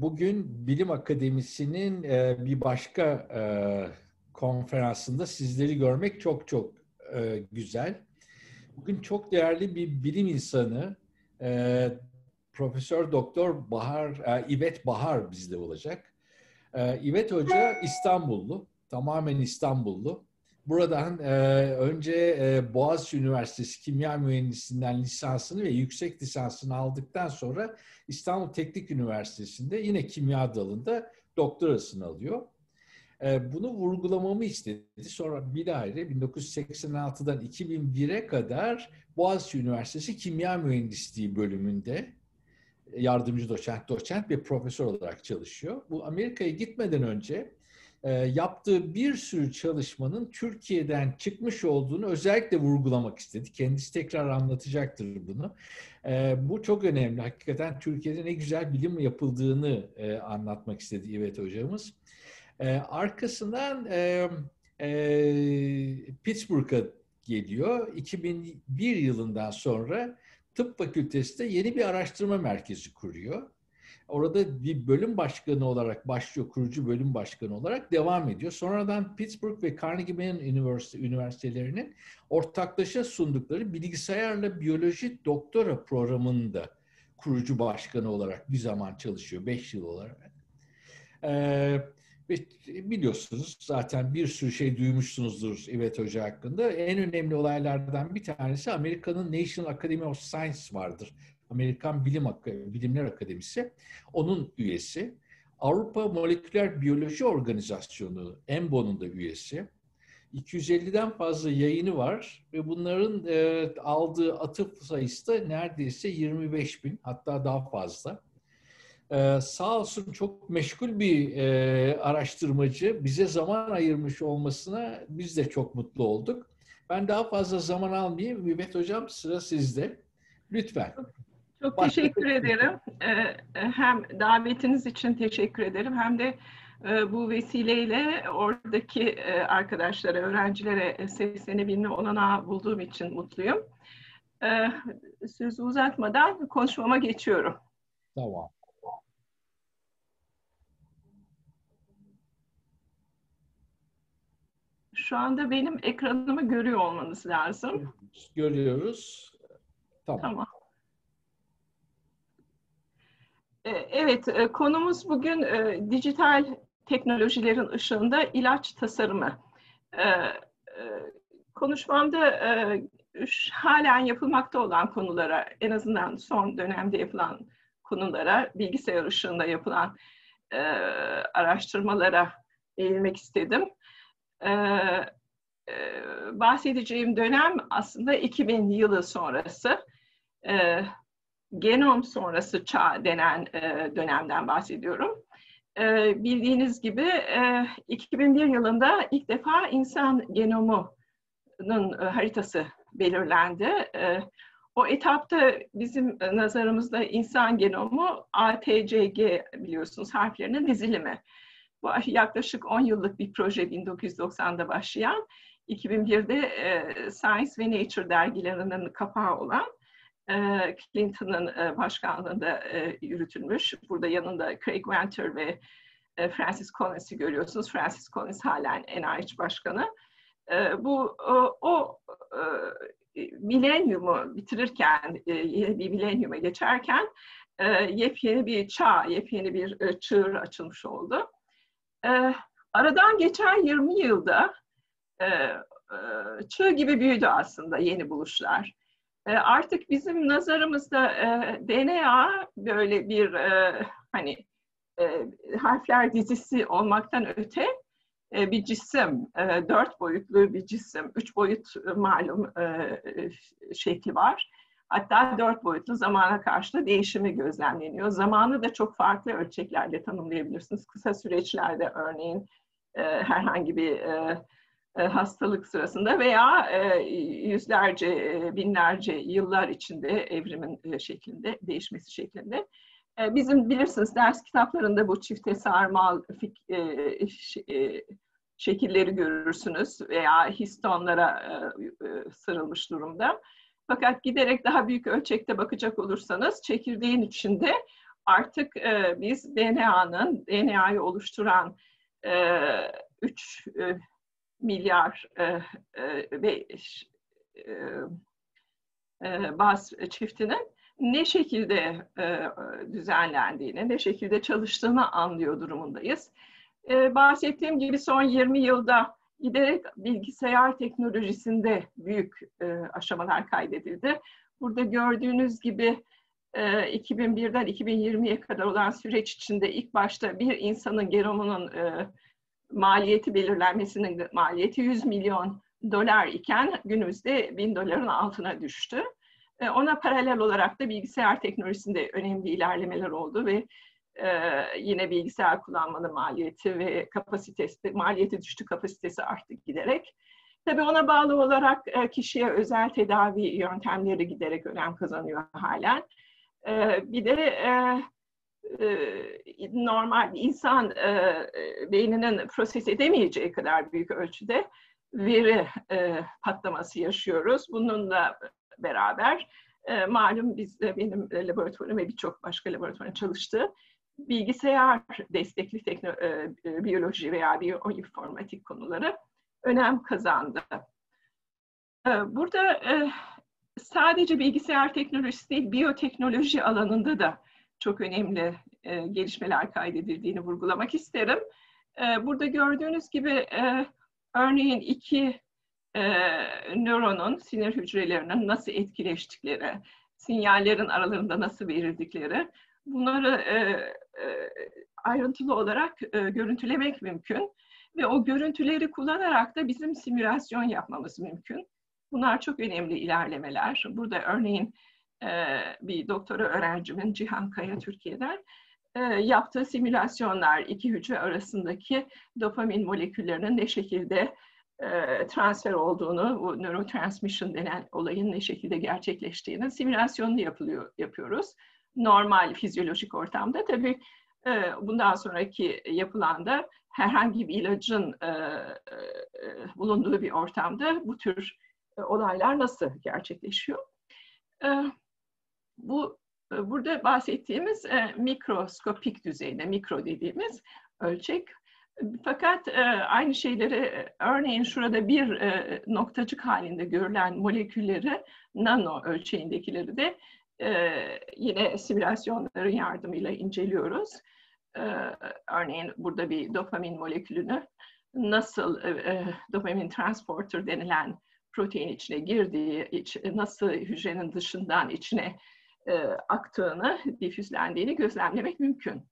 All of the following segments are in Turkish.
Bugün Bilim Akademisi'nin bir başka konferansında sizleri görmek çok çok güzel. Bugün çok değerli bir bilim insanı, Profesör Doktor Bahar, İvet Bahar bizde olacak. İvet Hoca İstanbullu, tamamen İstanbullu. Buradan e, önce e, Boğaziçi Üniversitesi Kimya Mühendisliğinden lisansını ve yüksek lisansını aldıktan sonra İstanbul Teknik Üniversitesi'nde yine kimya dalında doktorasını alıyor. E, bunu vurgulamamı istedi. Sonra bir ayrı 1986'dan 2001'e kadar Boğaziçi Üniversitesi Kimya Mühendisliği bölümünde yardımcı doçent, doçent ve profesör olarak çalışıyor. Bu Amerika'ya gitmeden önce yaptığı bir sürü çalışmanın Türkiye'den çıkmış olduğunu özellikle vurgulamak istedi. Kendisi tekrar anlatacaktır bunu. E, bu çok önemli. Hakikaten Türkiye'de ne güzel bilim yapıldığını e, anlatmak istedi İvet hocamız. arkasından Pittsburgh'a geliyor. 2001 yılından sonra tıp fakültesinde yeni bir araştırma merkezi kuruyor. Orada bir bölüm başkanı olarak başlıyor, kurucu bölüm başkanı olarak devam ediyor. Sonradan Pittsburgh ve Carnegie Mellon Üniversite, üniversitelerinin ortaklaşa sundukları bilgisayarla biyoloji doktora programında kurucu başkanı olarak bir zaman çalışıyor, beş yıl olarak. Ee, biliyorsunuz zaten bir sürü şey duymuşsunuzdur Evet Hoca hakkında. En önemli olaylardan bir tanesi Amerika'nın National Academy of Science vardır. Amerikan Bilim Bilimler Akademisi. Onun üyesi. Avrupa Moleküler Biyoloji Organizasyonu, EMBO'nun da üyesi. 250'den fazla yayını var ve bunların e, aldığı atıf sayısı da neredeyse 25 bin hatta daha fazla. E, sağ olsun çok meşgul bir e, araştırmacı bize zaman ayırmış olmasına biz de çok mutlu olduk. Ben daha fazla zaman almayayım. Mehmet Hocam sıra sizde. Lütfen. Çok teşekkür ederim. Ee, hem davetiniz için teşekkür ederim hem de e, bu vesileyle oradaki e, arkadaşlara, öğrencilere seslenebilme olanağı bulduğum için mutluyum. Sözü uzatmadan konuşmama geçiyorum. Tamam. Şu anda benim ekranımı görüyor olmanız lazım. Görüyoruz. Tamam. Tamam. E, evet, e, konumuz bugün e, dijital teknolojilerin ışığında ilaç tasarımı. Konuşmamda halen yapılmakta olan konulara, en azından son dönemde yapılan konulara, bilgisayar ışığında yapılan araştırmalara eğilmek istedim. Bahsedeceğim dönem aslında 2000 yılı sonrası genom sonrası çağ denen e, dönemden bahsediyorum. E, bildiğiniz gibi e, 2001 yılında ilk defa insan genomunun e, haritası belirlendi. E, o etapta bizim nazarımızda insan genomu ATCG biliyorsunuz harflerinin dizilimi. Bu yaklaşık 10 yıllık bir proje 1990'da başlayan, 2001'de e, Science ve Nature dergilerinin kapağı olan e, Clinton'ın başkanlığında yürütülmüş. Burada yanında Craig Venter ve Francis Collins'i görüyorsunuz. Francis Collins halen NIH başkanı. Bu o, o milenyumu bitirirken, yeni bir milenyuma geçerken yepyeni bir çağ, yepyeni bir çığır açılmış oldu. Aradan geçen 20 yılda çığ gibi büyüdü aslında yeni buluşlar. E, artık bizim nazarımızda e, DNA böyle bir e, hani harfler dizisi olmaktan öte bir cisim, dört boyutlu bir cisim, üç boyut malum şekli var. Hatta dört boyutlu zamana karşı da değişimi gözlemleniyor. Zamanı da çok farklı ölçeklerde tanımlayabilirsiniz. Kısa süreçlerde örneğin herhangi bir hastalık sırasında veya e, yüzlerce, e, binlerce yıllar içinde evrimin şeklinde, değişmesi şeklinde. Bizim bilirsiniz ders kitaplarında bu çifte sarmal şekilleri görürsünüz veya histonlara sarılmış durumda. Fakat giderek daha büyük ölçekte bakacak olursanız çekirdeğin içinde artık e, biz DNA'nın, DNA'yı oluşturan e, 3 e, milyar e, e, e, e, baz çiftinin ne şekilde e, düzenlendiğini, ne şekilde çalıştığını anlıyor durumundayız. E, bahsettiğim gibi son 20 yılda giderek bilgisayar teknolojisinde büyük e, aşamalar kaydedildi. Burada gördüğünüz gibi 2001'den 2020'ye kadar olan süreç içinde ilk başta bir insanın genomunun maliyeti belirlenmesinin maliyeti 100 milyon dolar iken günümüzde 1000 doların altına düştü. Ona paralel olarak da bilgisayar teknolojisinde önemli ilerlemeler oldu ve yine bilgisayar kullanmanın maliyeti ve kapasitesi, maliyeti düştü, kapasitesi arttı giderek. Tabii ona bağlı olarak kişiye özel tedavi yöntemleri giderek önem kazanıyor halen. Bir de normal insan beyninin proses edemeyeceği kadar büyük ölçüde veri patlaması yaşıyoruz. Bununla beraber malum biz de benim laboratuvarım ve birçok başka laboratuvarın çalıştığı bilgisayar destekli tekno, biyoloji veya biyoinformatik konuları önem kazandı. Burada sadece bilgisayar teknolojisi değil, biyoteknoloji alanında da çok önemli gelişmeler kaydedildiğini vurgulamak isterim. Burada gördüğünüz gibi örneğin iki nöronun, sinir hücrelerinin nasıl etkileştikleri, sinyallerin aralarında nasıl verildikleri, bunları ayrıntılı olarak görüntülemek mümkün ve o görüntüleri kullanarak da bizim simülasyon yapmamız mümkün. Bunlar çok önemli ilerlemeler. Burada örneğin e, bir doktora öğrencimin Cihan Kaya Türkiye'den e, yaptığı simülasyonlar iki hücre arasındaki dopamin moleküllerinin ne şekilde e, transfer olduğunu, bu neurotransmission denen olayın ne şekilde gerçekleştiğini simülasyonunu yapılıyor, yapıyoruz. Normal fizyolojik ortamda tabii bundan sonraki yapılanda herhangi bir ilacın bulunduğu bir ortamda bu tür olaylar nasıl gerçekleşiyor? Bu burada bahsettiğimiz mikroskopik düzeyde, mikro dediğimiz ölçek. Fakat aynı şeyleri örneğin şurada bir noktacık halinde görülen molekülleri nano ölçeğindekileri de yine simülasyonların yardımıyla inceliyoruz. Örneğin burada bir dopamin molekülünü nasıl dopamin transporter denilen protein içine girdiği, iç, nasıl hücrenin dışından içine e, aktığını, difüzlendiğini gözlemlemek mümkün.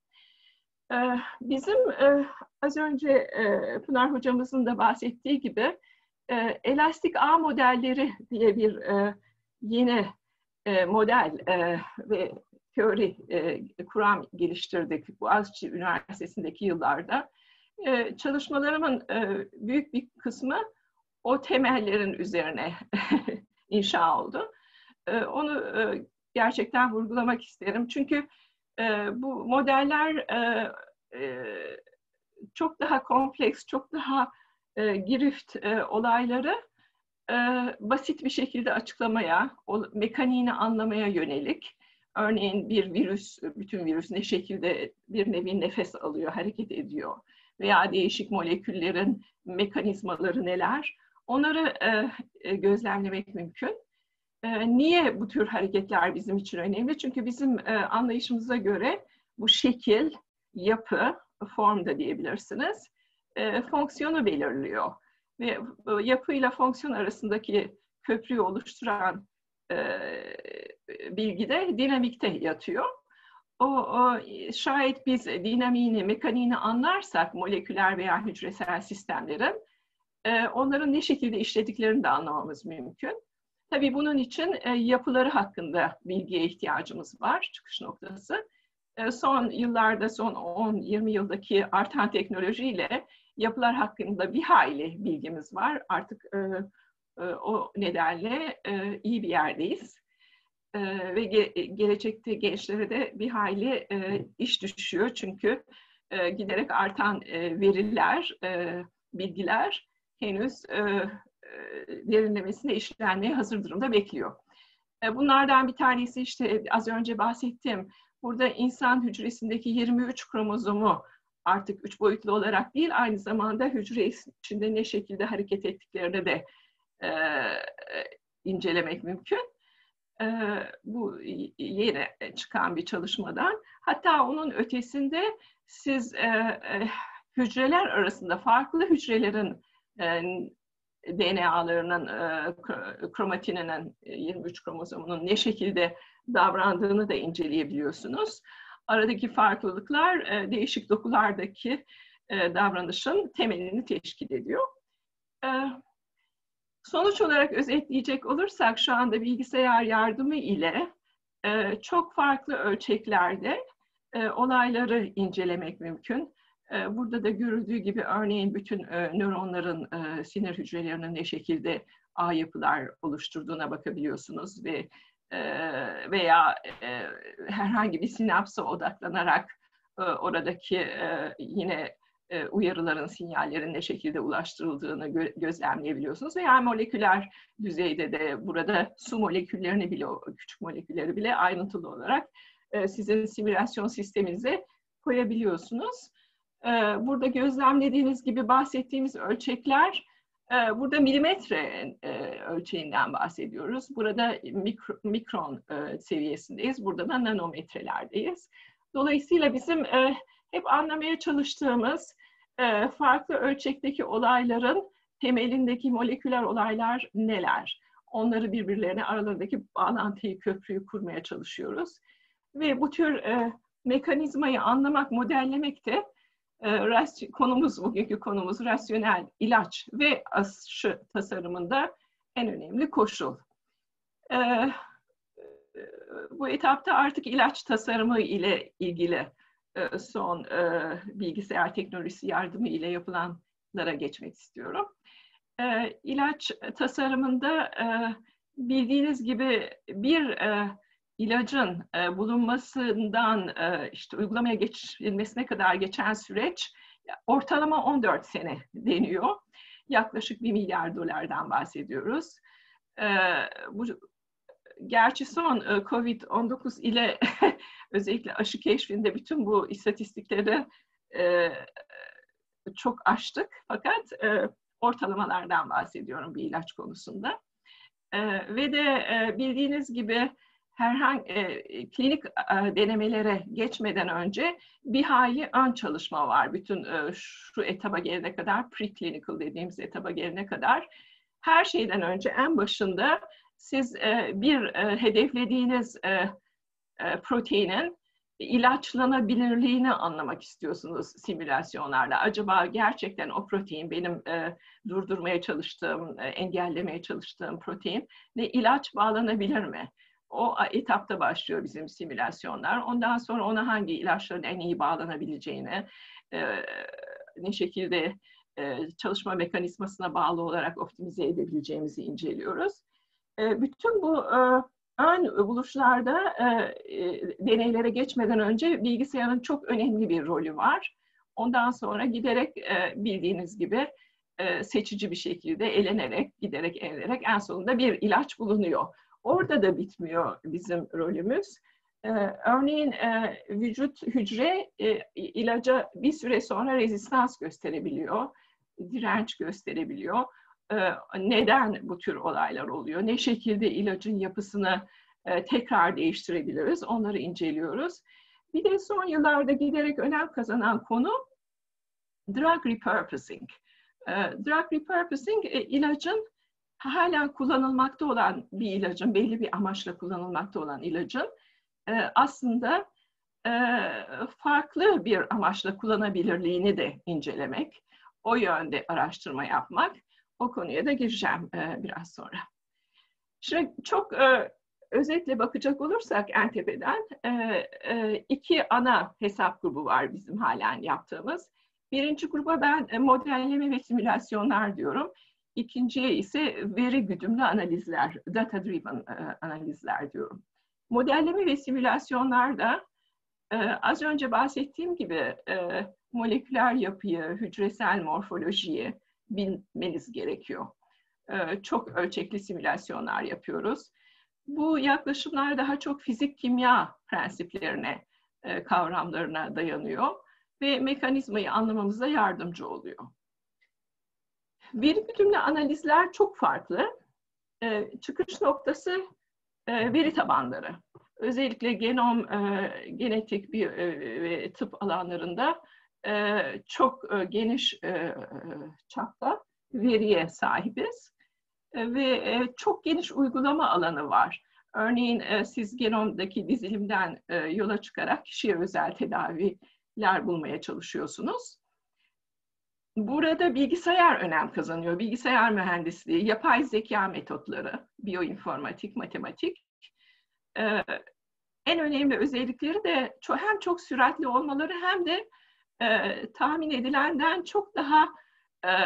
E, bizim e, az önce e, Pınar hocamızın da bahsettiği gibi e, elastik ağ modelleri diye bir e, yeni e, model e, ve teori e, kuram geliştirdik Boğaziçi Üniversitesi'ndeki yıllarda. E, çalışmalarımın e, büyük bir kısmı o temellerin üzerine inşa oldu. E, onu e, gerçekten vurgulamak isterim. Çünkü e, bu modeller e, e, çok daha kompleks, çok daha e, girift e, olayları e, basit bir şekilde açıklamaya, o mekaniğini anlamaya yönelik. Örneğin bir virüs, bütün virüs ne şekilde bir nevi nefes alıyor, hareket ediyor veya değişik moleküllerin mekanizmaları neler, onları e, e gözlemlemek mümkün. E, niye bu tür hareketler bizim için önemli? Çünkü bizim e, anlayışımıza göre bu şekil, yapı, form da diyebilirsiniz, e, fonksiyonu belirliyor. Ve yapıyla fonksiyon arasındaki köprüyü oluşturan bilgi de dinamikte yatıyor. O, o şayet biz dinamiğini, mekaniğini anlarsak moleküler veya hücresel sistemlerin onların ne şekilde işlediklerini de anlamamız mümkün. Tabii bunun için e, yapıları hakkında bilgiye ihtiyacımız var, çıkış noktası. E, son yıllarda, son 10-20 yıldaki artan teknolojiyle yapılar hakkında bir hayli bilgimiz var. Artık e, o nedenle iyi bir yerdeyiz. ve gelecekte gençlere de bir hayli iş düşüyor. Çünkü giderek artan veriler, bilgiler henüz derinlemesine işlenmeye hazır durumda bekliyor. Bunlardan bir tanesi işte az önce bahsettiğim Burada insan hücresindeki 23 kromozomu artık üç boyutlu olarak değil, aynı zamanda hücre içinde ne şekilde hareket ettiklerini de e, incelemek mümkün. E, bu yeni çıkan bir çalışmadan. Hatta onun ötesinde siz e, e, hücreler arasında farklı hücrelerin e, DNA'larının, e, kromatininin, 23 kromozomunun ne şekilde davrandığını da inceleyebiliyorsunuz. Aradaki farklılıklar e, değişik dokulardaki e, davranışın temelini teşkil ediyor. E, sonuç olarak özetleyecek olursak şu anda bilgisayar yardımı ile e, çok farklı ölçeklerde e, olayları incelemek mümkün. E, burada da görüldüğü gibi örneğin bütün e, nöronların e, sinir hücrelerinin ne şekilde ağ yapılar oluşturduğuna bakabiliyorsunuz ve e, veya herhangi bir sinapsa odaklanarak oradaki yine uyarıların, sinyallerin ne şekilde ulaştırıldığını gözlemleyebiliyorsunuz. Veya moleküler düzeyde de burada su moleküllerini bile, küçük molekülleri bile ayrıntılı olarak sizin simülasyon sisteminize koyabiliyorsunuz. Burada gözlemlediğiniz gibi bahsettiğimiz ölçekler ee, burada milimetre e, ölçeğinden bahsediyoruz. Burada mikro, mikron e, seviyesindeyiz. Burada da nanometrelerdeyiz. Dolayısıyla bizim e, hep anlamaya çalıştığımız farklı ölçekteki olayların temelindeki moleküler olaylar neler? Onları birbirlerine aralarındaki bağlantıyı, köprüyü kurmaya çalışıyoruz. Ve bu tür mekanizmayı anlamak, modellemek de e, konumuz, bugünkü konumuz rasyonel ilaç ve aşı tasarımında en önemli koşul. E, e, bu etapta artık ilaç tasarımı ile ilgili son bilgisayar teknolojisi yardımı ile yapılanlara geçmek istiyorum. İlaç tasarımında bildiğiniz gibi bir ilacın e, bulunmasından e, işte uygulamaya geçilmesine kadar geçen süreç ortalama 14 sene deniyor. Yaklaşık 1 milyar dolardan bahsediyoruz. E, bu Gerçi son e, COVID-19 ile özellikle aşı keşfinde bütün bu istatistikleri e, çok aştık. Fakat e, ortalamalardan bahsediyorum bir ilaç konusunda. E, ve de e, bildiğiniz gibi herhangi e, klinik e, denemelere geçmeden önce bir hayli ön çalışma var. Bütün e, şu etaba gelene kadar, preclinical dediğimiz etaba gelene kadar. Her şeyden önce en başında siz e, bir e, hedeflediğiniz e, e, proteinin ilaçlanabilirliğini anlamak istiyorsunuz simülasyonlarla. Acaba gerçekten o protein benim e, durdurmaya çalıştığım, e, engellemeye çalıştığım protein ne ilaç bağlanabilir mi? O etapta başlıyor bizim simülasyonlar. Ondan sonra ona hangi ilaçların en iyi bağlanabileceğini, e, ne şekilde e, çalışma mekanizmasına bağlı olarak optimize edebileceğimizi inceliyoruz. E, bütün bu ön buluşlarda deneylere geçmeden önce bilgisayarın çok önemli bir rolü var. Ondan sonra giderek bildiğiniz gibi seçici bir şekilde elenerek, giderek elenerek en sonunda bir ilaç bulunuyor. Orada da bitmiyor bizim rolümüz. Ee, örneğin e, vücut hücre e, ilaca bir süre sonra rezistans gösterebiliyor, direnç gösterebiliyor. Ee, neden bu tür olaylar oluyor? Ne şekilde ilacın yapısını e, tekrar değiştirebiliriz? Onları inceliyoruz. Bir de son yıllarda giderek önem kazanan konu drug repurposing. Ee, drug repurposing ilacın hala kullanılmakta olan bir ilacın, belli bir amaçla kullanılmakta olan ilacın e, aslında e, farklı bir amaçla kullanabilirliğini de incelemek, o yönde araştırma yapmak, o konuya da gireceğim e, biraz sonra. Şimdi çok özetle bakacak olursak en tepeden iki ana hesap grubu var bizim halen yaptığımız. Birinci gruba ben modelleme ve simülasyonlar diyorum. İkinciye ise veri güdümlü analizler, data driven e, analizler diyorum. Modelleme ve simülasyonlarda e, az önce bahsettiğim gibi e, moleküler yapıyı, hücresel morfolojiyi bilmeniz gerekiyor. Çok ölçekli simülasyonlar yapıyoruz. Bu yaklaşımlar daha çok fizik kimya prensiplerine kavramlarına dayanıyor ve mekanizmayı anlamamıza yardımcı oluyor. Veri güdümlü analizler çok farklı. E, çıkış noktası e, veri tabanları. Özellikle genom, genetik bir ve tıp alanlarında çok geniş çapta veriye sahibiz ve çok geniş uygulama alanı var. Örneğin siz genomdaki dizilimden yola çıkarak kişiye özel tedaviler bulmaya çalışıyorsunuz. Burada bilgisayar önem kazanıyor. Bilgisayar mühendisliği, yapay zeka metotları, bioinformatik, matematik. Ee, en önemli özellikleri de hem çok süratli olmaları hem de e, tahmin edilenden çok daha e, e,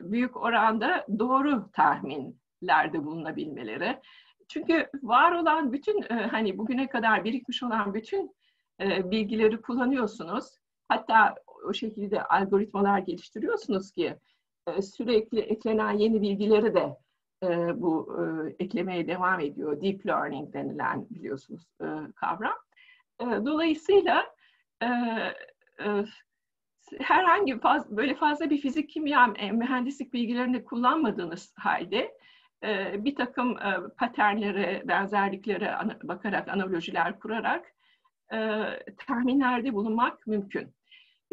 büyük oranda doğru tahminlerde bulunabilmeleri. Çünkü var olan bütün e, hani bugüne kadar birikmiş olan bütün e, bilgileri kullanıyorsunuz. Hatta o şekilde algoritmalar geliştiriyorsunuz ki e, sürekli eklenen yeni bilgileri de e, bu e, eklemeye devam ediyor. Deep learning denilen biliyorsunuz kavram. Dolayısıyla herhangi faz, böyle fazla bir fizik, kimya, mühendislik bilgilerini kullanmadığınız halde bir takım paternlere, benzerliklere bakarak, analojiler kurarak tahminlerde bulunmak mümkün.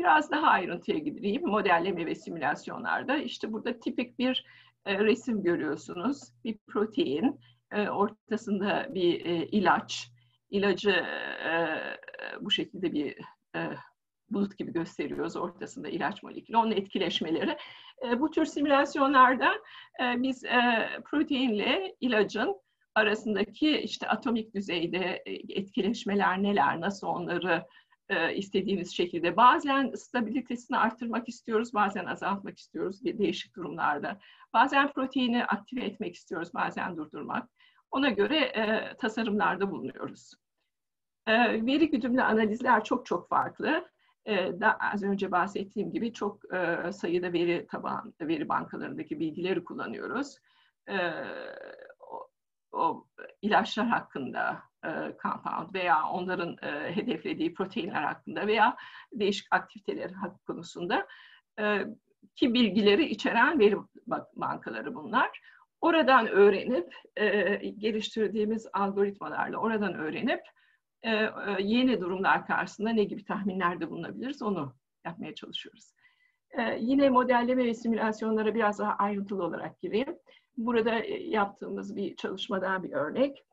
Biraz daha ayrıntıya gideyim. Modelleme ve simülasyonlarda işte burada tipik bir e, resim görüyorsunuz. Bir protein, e, ortasında bir e, ilaç. İlacı e, bu şekilde bir e, bulut gibi gösteriyoruz ortasında ilaç molekülü, onun etkileşmeleri. E, bu tür simülasyonlarda e, biz e, proteinle ilacın arasındaki işte atomik düzeyde e, etkileşmeler neler, nasıl onları e, şekilde. Bazen stabilitesini arttırmak istiyoruz, bazen azaltmak istiyoruz değişik durumlarda. Bazen proteini aktive etmek istiyoruz, bazen durdurmak. Ona göre e, tasarımlarda bulunuyoruz. E, veri güdümlü analizler çok çok farklı. E, da az önce bahsettiğim gibi çok e, sayıda veri taban, veri bankalarındaki bilgileri kullanıyoruz. E, o, o ilaçlar hakkında, e, compound veya onların e, hedeflediği proteinler hakkında veya değişik aktiviteler konusunda e, ki bilgileri içeren veri bankaları bunlar. Oradan öğrenip e, geliştirdiğimiz algoritmalarla oradan öğrenip e, e, yeni durumlar karşısında ne gibi tahminlerde bulunabiliriz onu yapmaya çalışıyoruz. E, yine modelleme ve simülasyonlara biraz daha ayrıntılı olarak gireyim. Burada e, yaptığımız bir çalışmadan bir örnek.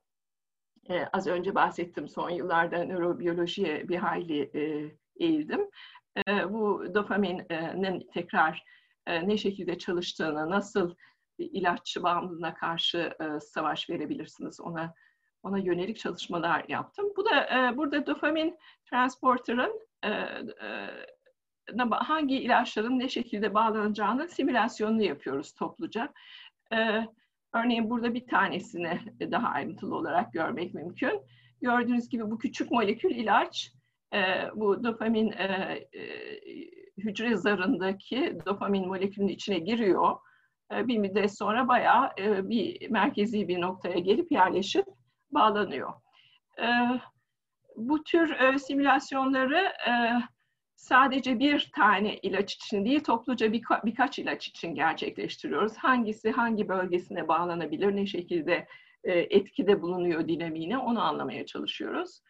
E, az önce bahsettim son yıllarda nörobiyolojiye bir hayli e, eğildim. E, bu dopaminin tekrar e, ne şekilde çalıştığını, nasıl ilaç bağımlılığına karşı e, savaş verebilirsiniz ona ona yönelik çalışmalar yaptım. Bu da e, burada dopamin transporter'ın e, e, hangi ilaçların ne şekilde bağlanacağını simülasyonunu yapıyoruz topluca. E, örneğin burada bir tanesini daha ayrıntılı olarak görmek mümkün. Gördüğünüz gibi bu küçük molekül ilaç e, bu dopamin e, e, hücre zarındaki dopamin molekülünün içine giriyor. E, bir müddet sonra bayağı e, bir merkezi bir noktaya gelip yerleşip bağlanıyor. E, bu tür e, simülasyonları e, sadece bir tane ilaç için değil, topluca birka, birkaç ilaç için gerçekleştiriyoruz. Hangisi hangi bölgesine bağlanabilir, ne şekilde e, etkide bulunuyor dinamiğine onu anlamaya çalışıyoruz.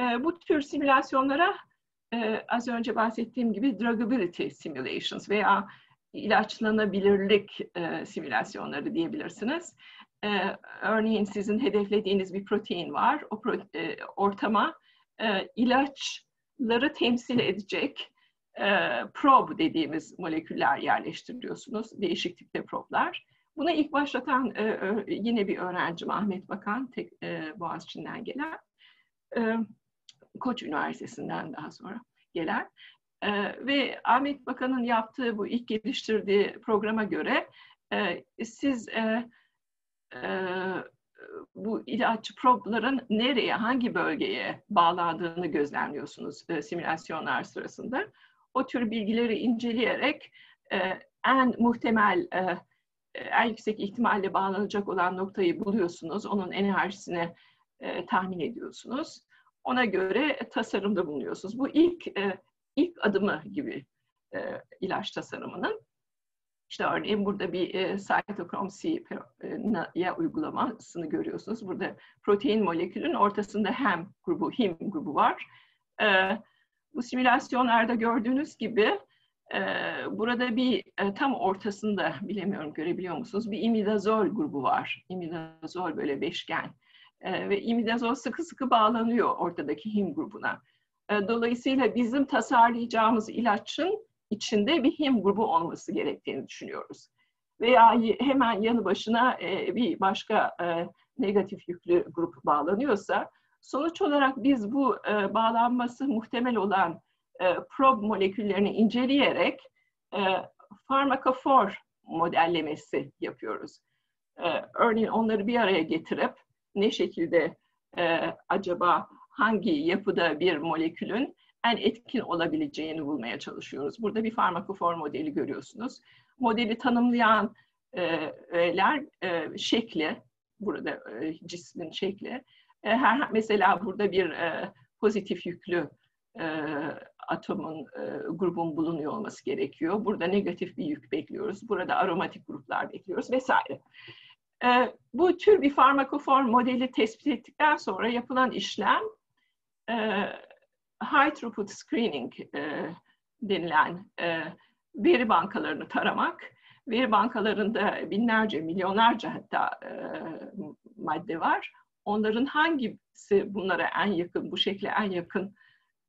E, bu tür simülasyonlara e, az önce bahsettiğim gibi drugability simulations veya ilaçlanabilirlik e, simülasyonları diyebilirsiniz. E, örneğin sizin hedeflediğiniz bir protein var. O pro, e, ortama e, ilaçları temsil edecek e, probe dediğimiz moleküller yerleştiriyorsunuz. Değişik tipte problar. Buna ilk başlatan e, yine bir öğrencim Ahmet Bakan, tek, e, Boğaziçi'nden gelen. E, Koç Üniversitesi'nden daha sonra gelen. E, ve Ahmet Bakan'ın yaptığı bu ilk geliştirdiği programa göre e, siz e, e, bu ilaç probların nereye, hangi bölgeye bağlandığını gözlemliyorsunuz e, simülasyonlar sırasında. O tür bilgileri inceleyerek e, en muhtemel, e, en yüksek ihtimalle bağlanacak olan noktayı buluyorsunuz. Onun enerjisini e, tahmin ediyorsunuz. ona göre tasarımda bulunuyorsunuz. Bu ilk ilk adımı gibi ilaç tasarımının. İşte örneğin burada bir e, cytokrom C'ye uygulamasını görüyorsunuz. Burada protein molekülün ortasında hem grubu, him grubu var. E, bu simülasyonlarda gördüğünüz gibi e, burada bir e, tam ortasında, bilemiyorum görebiliyor musunuz, bir imidazol grubu var. İmidazol böyle beşgen. E, ve imidazol sıkı sıkı bağlanıyor ortadaki him grubuna. E, dolayısıyla bizim tasarlayacağımız ilaçın içinde bir him grubu olması gerektiğini düşünüyoruz. Veya hemen yanı başına e, bir başka e, negatif yüklü grup bağlanıyorsa sonuç olarak biz bu e, bağlanması muhtemel olan prob moleküllerini inceleyerek farmakofor modellemesi yapıyoruz. Örneğin onları bir araya getirip ne şekilde acaba hangi yapıda bir molekülün en etkin olabileceğini bulmaya çalışıyoruz. Burada bir farmakofor modeli görüyorsunuz. Modeli tanımlayan e, e, şekli, burada e, cismin şekli. E, her Mesela burada bir e, pozitif yüklü e, atomun, e, grubun bulunuyor olması gerekiyor. Burada negatif bir yük bekliyoruz. Burada aromatik gruplar bekliyoruz vesaire. E, bu tür bir farmakofor modeli tespit ettikten sonra yapılan işlem e, high throughput screening e, denilen e, veri bankalarını taramak. Veri bankalarında binlerce, milyonlarca hatta e, madde var. Onların hangisi bunlara en yakın, bu şekle en yakın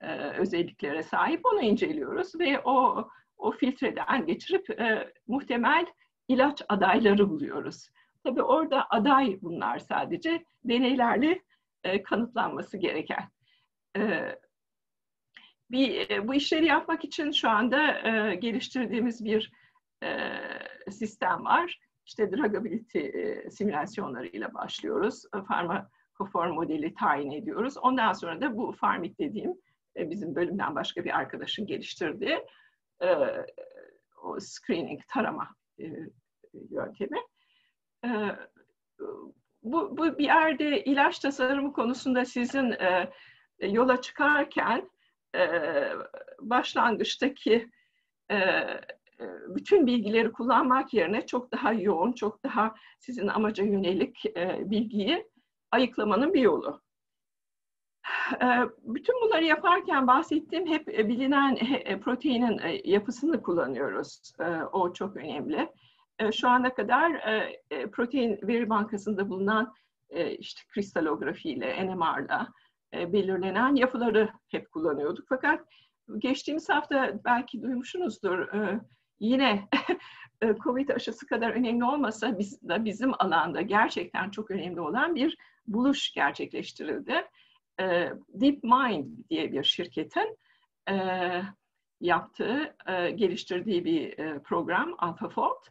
e, özelliklere sahip onu inceliyoruz ve o o filtreden geçirip e, muhtemel ilaç adayları buluyoruz. Tabii orada aday bunlar sadece deneylerle e, kanıtlanması gereken. E, bir, e, bu işleri yapmak için şu anda e, geliştirdiğimiz bir e, sistem var. İşte drugability e, simülasyonlarıyla başlıyoruz. E, Farmakofor modeli tayin ediyoruz. Ondan sonra da bu Farmit dediğim e, bizim bölümden başka bir arkadaşın geliştirdiği e, o screening tarama e, yöntemi. E, bu, bu bir yerde ilaç tasarımı konusunda sizin e, yola çıkarken e, başlangıçtaki e, bütün bilgileri kullanmak yerine çok daha yoğun, çok daha sizin amaca yönelik e, bilgiyi ayıklamanın bir yolu. Bütün bunları yaparken bahsettiğim hep bilinen proteinin yapısını kullanıyoruz. O çok önemli. Şu ana kadar protein veri bankasında bulunan işte kristalografiyle, NMR'la, e, belirlenen yapıları hep kullanıyorduk. Fakat geçtiğimiz hafta belki duymuşsunuzdur e, yine e, COVID aşısı kadar önemli olmasa biz, da bizim alanda gerçekten çok önemli olan bir buluş gerçekleştirildi. DeepMind diye bir şirketin yaptığı, geliştirdiği bir program AlphaFold.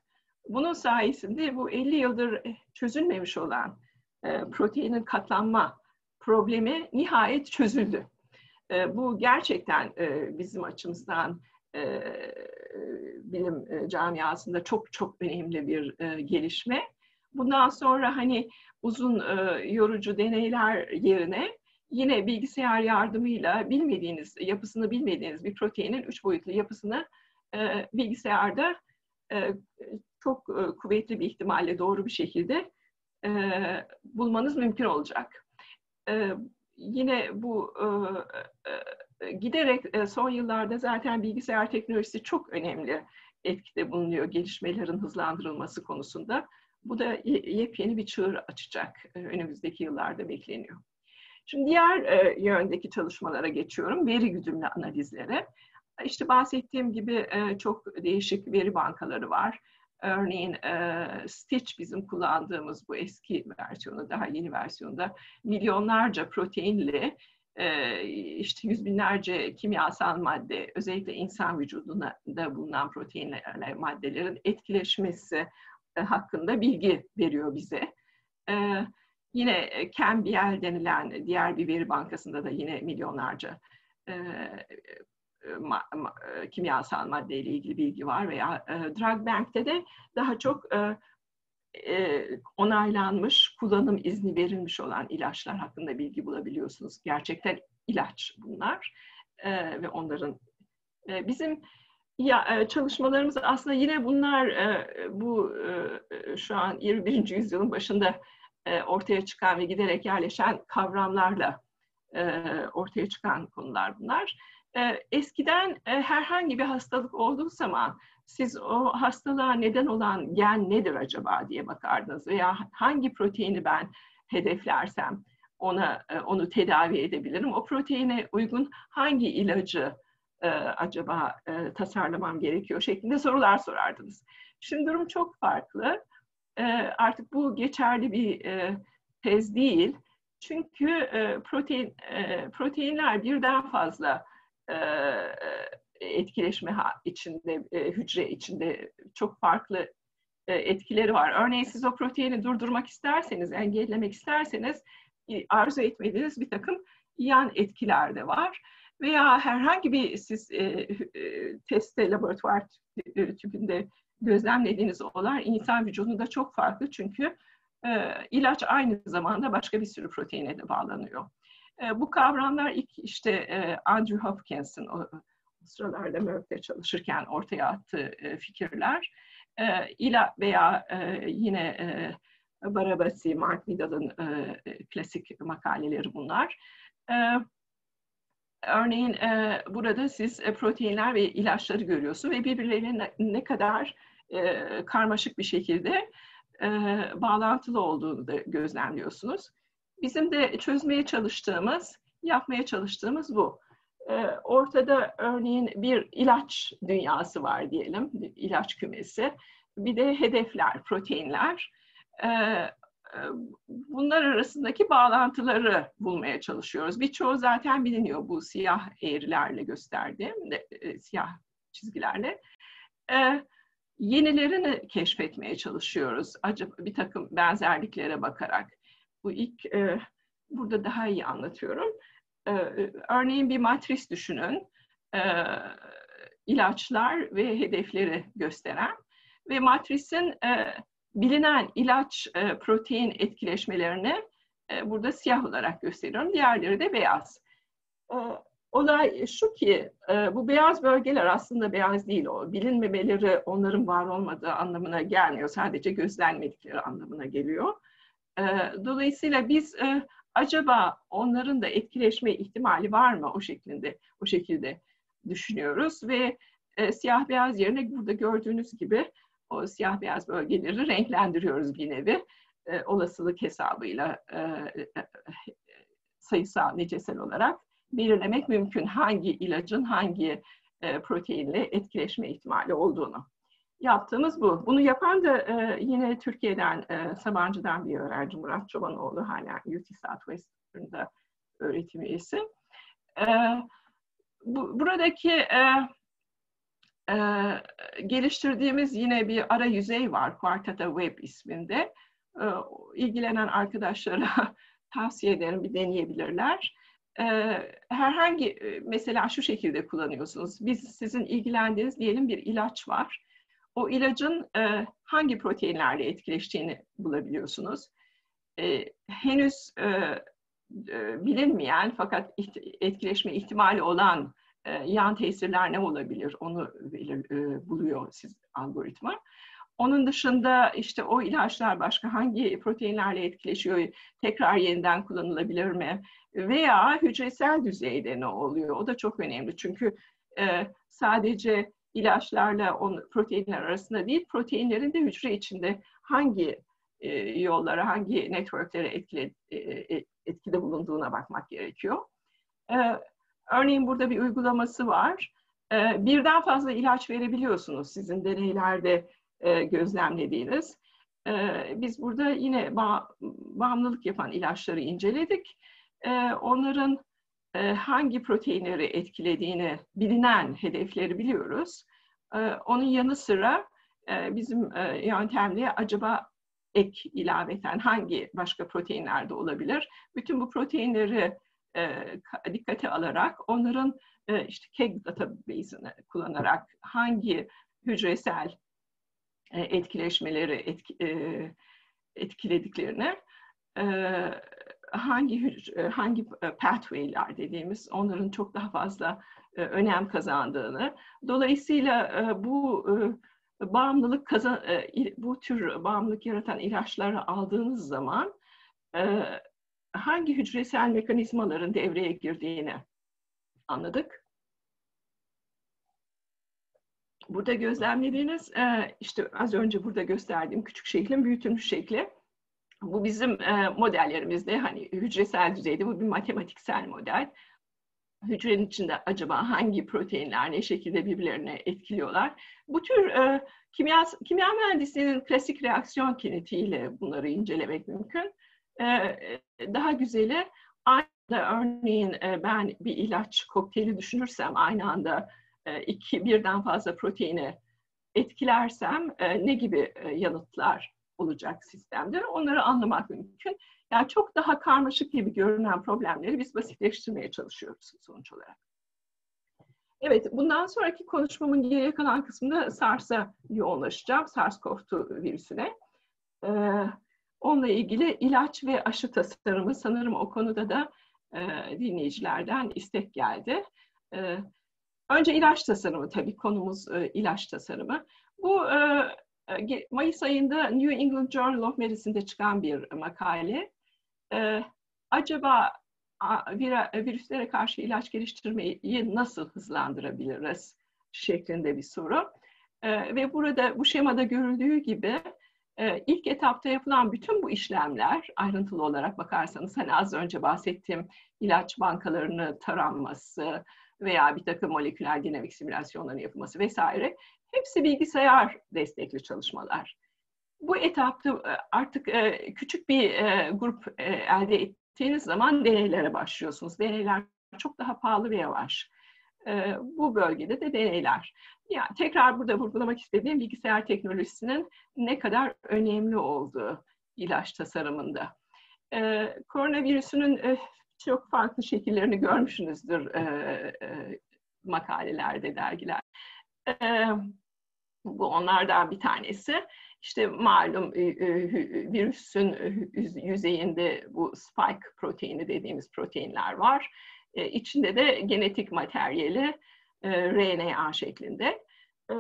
Bunun sayesinde bu 50 yıldır çözülmemiş olan proteinin katlanma problemi nihayet çözüldü. E, bu gerçekten e, bizim açımızdan e, bilim e, camiasında çok çok önemli bir gelişme. Bundan sonra hani uzun yorucu deneyler yerine yine bilgisayar yardımıyla bilmediğiniz, yapısını bilmediğiniz bir proteinin üç boyutlu yapısını bilgisayarda çok kuvvetli bir ihtimalle doğru bir şekilde bulmanız mümkün olacak e, yine bu e, e, giderek e, son yıllarda zaten bilgisayar teknolojisi çok önemli etkide bulunuyor gelişmelerin hızlandırılması konusunda. Bu da yepyeni bir çığır açacak önümüzdeki yıllarda bekleniyor. Şimdi diğer yöndeki çalışmalara geçiyorum. Veri güdümlü analizlere. İşte bahsettiğim gibi çok değişik veri bankaları var. Örneğin e, Stitch bizim kullandığımız bu eski versiyonu, daha yeni versiyonda milyonlarca proteinli e, işte yüz binlerce kimyasal madde, özellikle insan vücudunda da bulunan proteinler, maddelerin etkileşmesi e, hakkında bilgi veriyor bize. E, yine Cambiel denilen diğer bir veri bankasında da yine milyonlarca e, ma, ma, e, kimyasal maddeyle ilgili bilgi var veya e, Drug Bank'te de daha çok e, e, onaylanmış, kullanım izni verilmiş olan ilaçlar hakkında bilgi bulabiliyorsunuz. Gerçekten ilaç bunlar e, ve onların e, bizim ya e, çalışmalarımız aslında yine bunlar e, bu şu an 21. yüzyılın başında ortaya çıkan ve giderek yerleşen kavramlarla ortaya çıkan konular bunlar. E, eskiden e, herhangi bir hastalık olduğu zaman siz o hastalığa neden olan gen nedir acaba diye bakardınız veya hangi proteini ben hedeflersem ona e, onu tedavi edebilirim. O proteine uygun hangi ilacı e, acaba tasarlamam gerekiyor şeklinde sorular sorardınız. Şimdi durum çok farklı. Artık bu geçerli bir tez değil. Çünkü protein proteinler birden fazla etkileşme içinde, e, hücre içinde çok farklı e, etkileri var. Örneğin siz o proteini durdurmak isterseniz, engellemek isterseniz arzu etmediğiniz bir takım yan etkiler de var. Veya herhangi bir siz e, e, testte, laboratuvar tüpünde gözlemlediğiniz olay insan vücudunda çok farklı çünkü e, ilaç aynı zamanda başka bir sürü proteine de bağlanıyor. E, bu kavramlar ilk işte e, Andrew Hopkins'in o, o sıralarda Merck'te çalışırken ortaya attığı e, fikirler. E, ila veya e, yine e, Barabasi, Mark Vidal'ın e, klasik makaleleri bunlar. E, örneğin e, burada siz e, proteinler ve ilaçları görüyorsunuz ve birbirleriyle ne, ne kadar e, karmaşık bir şekilde e, bağlantılı olduğunu da gözlemliyorsunuz. Bizim de çözmeye çalıştığımız, yapmaya çalıştığımız bu. E, ortada örneğin bir ilaç dünyası var diyelim, ilaç kümesi. Bir de hedefler, proteinler. E, e, bunlar arasındaki bağlantıları bulmaya çalışıyoruz. Birçoğu zaten biliniyor bu siyah eğrilerle gösterdiğim, siyah çizgilerle. Yenilerini keşfetmeye çalışıyoruz. Acaba bir takım benzerliklere bakarak. Bu ilk, burada daha iyi anlatıyorum. Örneğin bir matris düşünün. ilaçlar ve hedefleri gösteren ve matrisin bilinen ilaç e, protein etkileşmelerini e, burada siyah olarak gösteriyorum. Diğerleri de beyaz. E, olay şu ki e, bu beyaz bölgeler aslında beyaz değil o. Bilinmemeleri onların var olmadığı anlamına gelmiyor. Sadece gözlenmedikleri anlamına geliyor. E, dolayısıyla biz e, acaba onların da etkileşme ihtimali var mı o şeklinde o şekilde düşünüyoruz ve e, siyah beyaz yerine burada gördüğünüz gibi o siyah beyaz bölgeleri renklendiriyoruz bir nevi. E, olasılık hesabıyla e, e, sayısal, nicesel olarak belirlemek mümkün hangi ilacın hangi e, proteinle etkileşme ihtimali olduğunu. Yaptığımız bu. Bunu yapan da e, yine Türkiye'den, e, Sabancı'dan bir öğrenci Murat Çobanoğlu, hala UT Southwestern'da öğretim üyesi. E, bu, buradaki e, e, geliştirdiğimiz yine bir ara yüzey var Quartata Web isminde. E, ilgilenen arkadaşlara tavsiye ederim bir deneyebilirler. E, herhangi mesela şu şekilde kullanıyorsunuz. Biz sizin ilgilendiğiniz diyelim bir ilaç var. O ilacın e, hangi proteinlerle etkileştiğini bulabiliyorsunuz. E, henüz e, e, bilinmeyen fakat etkileşme ihtimali olan e, yan tesirler ne olabilir onu e, buluyor siz algoritma. Onun dışında işte o ilaçlar başka hangi proteinlerle etkileşiyor, tekrar yeniden kullanılabilir mi? Veya hücresel düzeyde ne oluyor? O da çok önemli çünkü e, sadece ilaçlarla on, proteinler arasında değil, proteinlerin de hücre içinde hangi e, yollara, hangi networklere etkile, e, e etkide bulunduğuna bakmak gerekiyor. E, Örneğin burada bir uygulaması var. Ee, birden fazla ilaç verebiliyorsunuz sizin deneylerde e, gözlemlediğiniz. Ee, biz burada yine bağımlılık yapan ilaçları inceledik. Ee, onların e, hangi proteinleri etkilediğini bilinen hedefleri biliyoruz. Onun yanı sıra e, bizim yöntemle acaba ek ilaveten hangi başka proteinlerde olabilir? Bütün bu proteinleri e, dikkate alarak onların e, işte KEGG database'ini kullanarak hangi hücresel e, etkileşmeleri etki, e, etkilediklerini e, hangi hangi pathway'ler dediğimiz onların çok daha fazla önem kazandığını. Dolayısıyla bu bağımlılık kazan bu tür bağımlılık yaratan ilaçları aldığınız zaman hangi hücresel mekanizmaların devreye girdiğini anladık. Burada gözlemlediğiniz işte az önce burada gösterdiğim küçük şeklin büyütülmüş şekli. Bu bizim modellerimizde hani hücresel düzeyde bu bir matematiksel model. Hücrenin içinde acaba hangi proteinler ne şekilde birbirlerine etkiliyorlar? Bu tür kimya, kimya mühendisliğinin klasik reaksiyon kinetiğiyle bunları incelemek mümkün. daha güzeli aynı örneğin ben bir ilaç kokteyli düşünürsem aynı anda e, iki birden fazla proteini etkilersem e, ne gibi e, yanıtlar olacak sistemde onları anlamak mümkün. Yani çok daha karmaşık gibi görünen problemleri biz basitleştirmeye çalışıyoruz sonuç olarak. Evet, bundan sonraki konuşmamın geriye kalan kısmında SARS'a yoğunlaşacağım, SARS-CoV-2 virüsüne. onunla ilgili ilaç ve aşı tasarımı sanırım o konuda da dinleyicilerden istek geldi. Önce ilaç tasarımı tabii konumuz e, ilaç tasarımı. Bu e, e Mayıs ayında New England Journal of Medicine'de çıkan bir makale. E, acaba vir, virüslere karşı ilaç geliştirmeyi nasıl hızlandırabiliriz şeklinde bir soru. E, ve burada bu şemada görüldüğü gibi e, ilk etapta yapılan bütün bu işlemler ayrıntılı olarak bakarsanız hani az önce bahsettiğim ilaç bankalarını taranması, veya bir takım moleküler dinamik simülasyonların yapılması vesaire hepsi bilgisayar destekli çalışmalar. Bu etapta e, artık e, küçük bir e, grup elde ettiğiniz zaman deneylere başlıyorsunuz. Deneyler çok daha pahalı ve yavaş. Bu bölgede de deneyler. Yani tekrar burada vurgulamak istediğim bilgisayar teknolojisinin ne kadar önemli olduğu ilaç tasarımında. Koronavirüsünün çok farklı şekillerini görmüşsünüzdür makalelerde, dergiler. E, bu onlardan bir tanesi. İşte malum e, e, virüsün yüzeyinde bu spike proteini dediğimiz proteinler var. E, içinde de genetik materyali e, RNA şeklinde. E,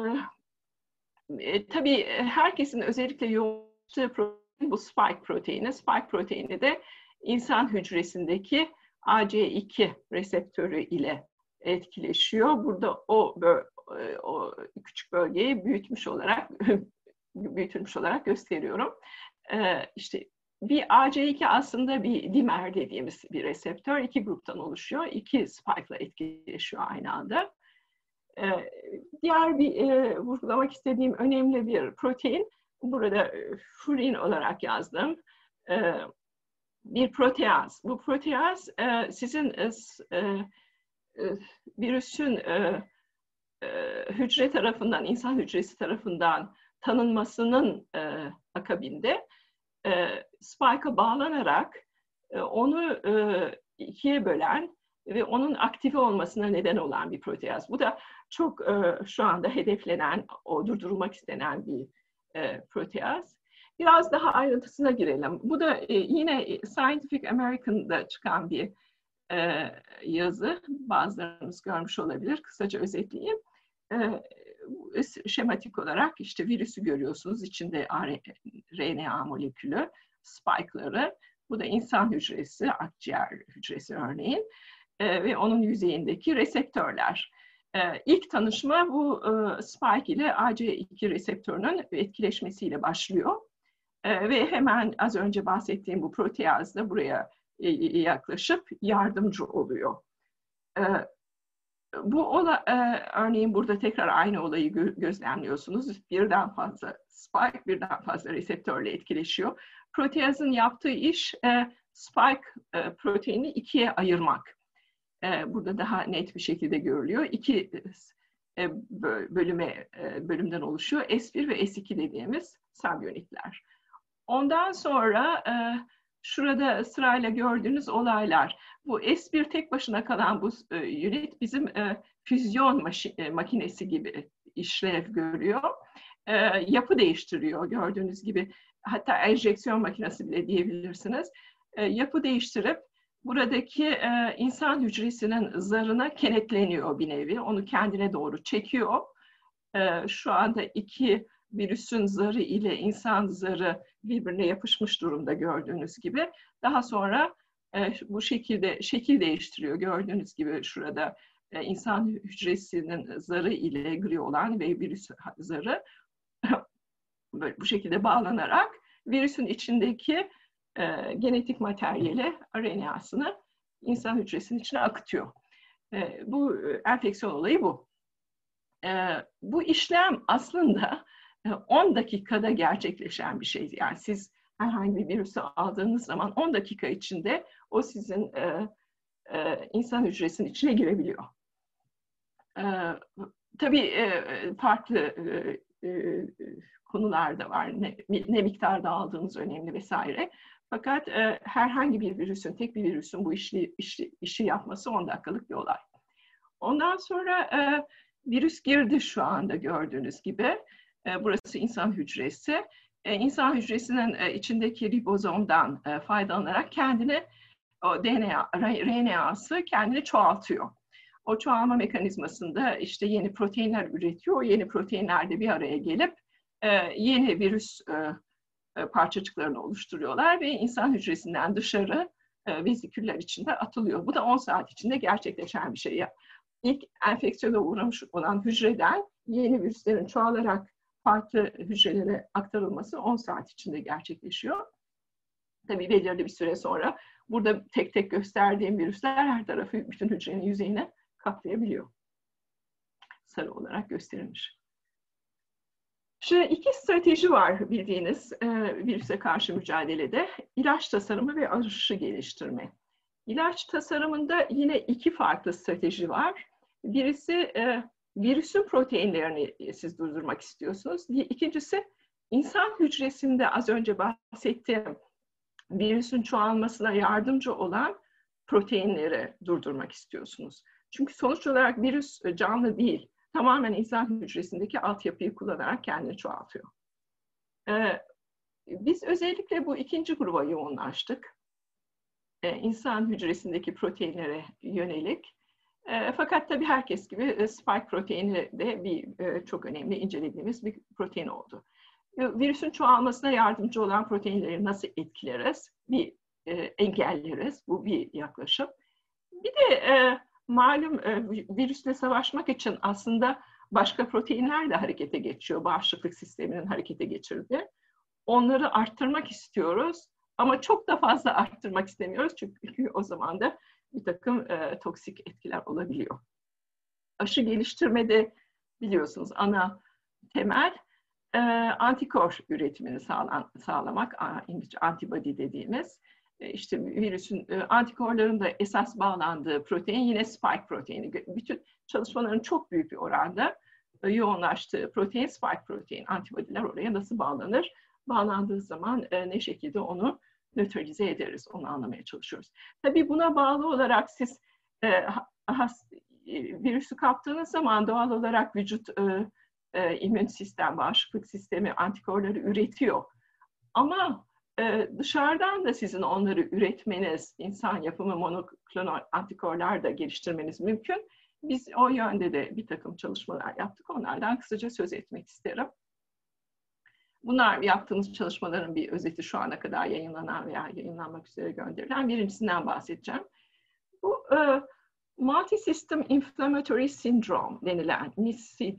e, tabii herkesin özellikle yoğunlaştığı protein bu spike proteini. Spike proteini de insan hücresindeki AC2 reseptörü ile etkileşiyor. Burada o, e, o küçük bölgeyi büyütmüş olarak büyütülmüş olarak gösteriyorum. Ee, işte bir AC2 aslında bir dimer dediğimiz bir reseptör. iki gruptan oluşuyor. İki spike ile etkileşiyor aynı anda. Ee, diğer bir e, vurgulamak istediğim önemli bir protein. Burada e, furin olarak yazdım. Bir proteaz. Bu proteaz e, sizin e, e, e, virüsün e, hücre tarafından, insan hücresi tarafından tanınmasının e, akabinde e, spike'a bağlanarak e, onu e, ikiye bölen ve onun aktive olmasına neden olan bir proteaz. Bu da çok e, şu anda hedeflenen, o durdurulmak istenen bir e, proteaz. Biraz daha ayrıntısına girelim. Bu da e, yine Scientific American'da çıkan bir e, yazı. Bazılarınız görmüş olabilir. Kısaca özetleyeyim. Şematik olarak işte virüsü görüyorsunuz. İçinde RNA molekülü, spike'ları. Bu da insan hücresi, akciğer hücresi örneğin. E, ve onun yüzeyindeki reseptörler. E, ilk tanışma bu e, spike ile AC2 reseptörünün etkileşmesiyle başlıyor. Ve hemen az önce bahsettiğim bu proteaz da buraya yaklaşıp yardımcı oluyor. Bu ola, e, örneğin burada tekrar aynı olayı gözlemliyorsunuz. Birden fazla spike, birden fazla reseptörle etkileşiyor. Proteazın yaptığı iş spike proteini ikiye ayırmak. burada daha net bir şekilde görülüyor. İki bölüme bölümden oluşuyor. S1 ve S2 dediğimiz subunitler. Ondan sonra e, şurada sırayla gördüğünüz olaylar. Bu S1 tek başına kalan bu e, unit bizim e, füzyon e, makinesi gibi işlev görüyor. E, yapı değiştiriyor gördüğünüz gibi. Hatta enjeksiyon makinesi bile diyebilirsiniz. yapı değiştirip buradaki insan hücresinin zarına kenetleniyor bir nevi. Onu kendine doğru çekiyor. Şu anda iki virüsün zarı ile insan zarı birbirine yapışmış durumda gördüğünüz gibi. Daha sonra bu şekilde şekil değiştiriyor. Gördüğünüz gibi şurada insan hücresinin zarı ile gri olan ve virüs zarı böyle bu şekilde bağlanarak virüsün içindeki e, genetik materyali RNA'sını insan hücresinin içine akıtıyor. E, bu enfeksiyon olayı bu. E, bu işlem aslında 10 dakikada gerçekleşen bir şey. Yani siz herhangi bir virüsü aldığınız zaman 10 dakika içinde o sizin e, e, insan hücresinin içine girebiliyor. E, tabii e, farklı e, e, konular da var. Ne, ne miktarda aldığınız önemli vesaire. Fakat e, herhangi bir virüsün, tek bir virüsün bu işi, işi, işi yapması 10 dakikalık bir olay. Ondan sonra e, virüs girdi şu anda gördüğünüz gibi. E, burası insan hücresi. E, insan hücresinin e, içindeki ribozomdan e, faydalanarak kendini, o DNA, RNA'sı kendini çoğaltıyor. O çoğalma mekanizmasında işte yeni proteinler üretiyor. O yeni proteinler de bir araya gelip yeni virüs parçacıklarını oluşturuyorlar ve insan hücresinden dışarı e, veziküller içinde atılıyor. Bu da 10 saat içinde gerçekleşen bir şey. İlk enfeksiyona uğramış olan hücreden yeni virüslerin çoğalarak farklı hücrelere aktarılması 10 saat içinde gerçekleşiyor. Tabii belirli bir süre sonra burada tek tek gösterdiğim virüsler her tarafı bütün hücrenin yüzeyine kaplayabiliyor. Sarı olarak gösterilmiş. Şimdi iki strateji var bildiğiniz e, virüse karşı mücadelede. İlaç tasarımı ve aşı geliştirme. İlaç tasarımında yine iki farklı strateji var. Birisi e, virüsün proteinlerini siz durdurmak istiyorsunuz. İkincisi insan hücresinde az önce bahsettiğim virüsün çoğalmasına yardımcı olan proteinleri durdurmak istiyorsunuz. Çünkü sonuç olarak virüs canlı değil tamamen insan hücresindeki altyapıyı kullanarak kendini çoğaltıyor. Ee, biz özellikle bu ikinci gruba yoğunlaştık. Ee, insan hücresindeki proteinlere yönelik. Ee, fakat tabii herkes gibi e, spike proteini de bir e, çok önemli incelediğimiz bir protein oldu. E, virüsün çoğalmasına yardımcı olan proteinleri nasıl etkileriz? Bir e, engelleriz. Bu bir yaklaşım. Bir de malum e, virüsle savaşmak için aslında başka proteinler de harekete geçiyor. Bağışıklık sisteminin harekete geçirdi. Onları arttırmak istiyoruz ama çok da fazla arttırmak istemiyoruz çünkü o zaman da bir takım e, toksik etkiler olabiliyor. Aşı geliştirmede biliyorsunuz ana temel e, antikor üretimini sağlan, sağlamak, İngilizce antibody dediğimiz. E, işte virüsün e, antikorların da esas bağlandığı protein yine spike proteini. Bütün çalışmaların çok büyük bir oranda e, yoğunlaştığı protein spike protein. Antibodiler oraya nasıl bağlanır? Bağlandığı zaman ne şekilde onu nötralize ederiz? Onu anlamaya çalışıyoruz. Tabii buna bağlı olarak siz virüsü kaptığınız zaman doğal olarak vücut immün sistem, bağışıklık sistemi antikorları üretiyor. Ama ee, dışarıdan da sizin onları üretmeniz, insan yapımı monoklonal antikorlar da geliştirmeniz mümkün. Biz o yönde de bir takım çalışmalar yaptık. Onlardan kısaca söz etmek isterim. Bunlar yaptığımız çalışmaların bir özeti şu ana kadar yayınlanan veya yayınlanmak üzere gönderilen birincisinden bahsedeceğim. Bu e, Multisystem Inflammatory Syndrome denilen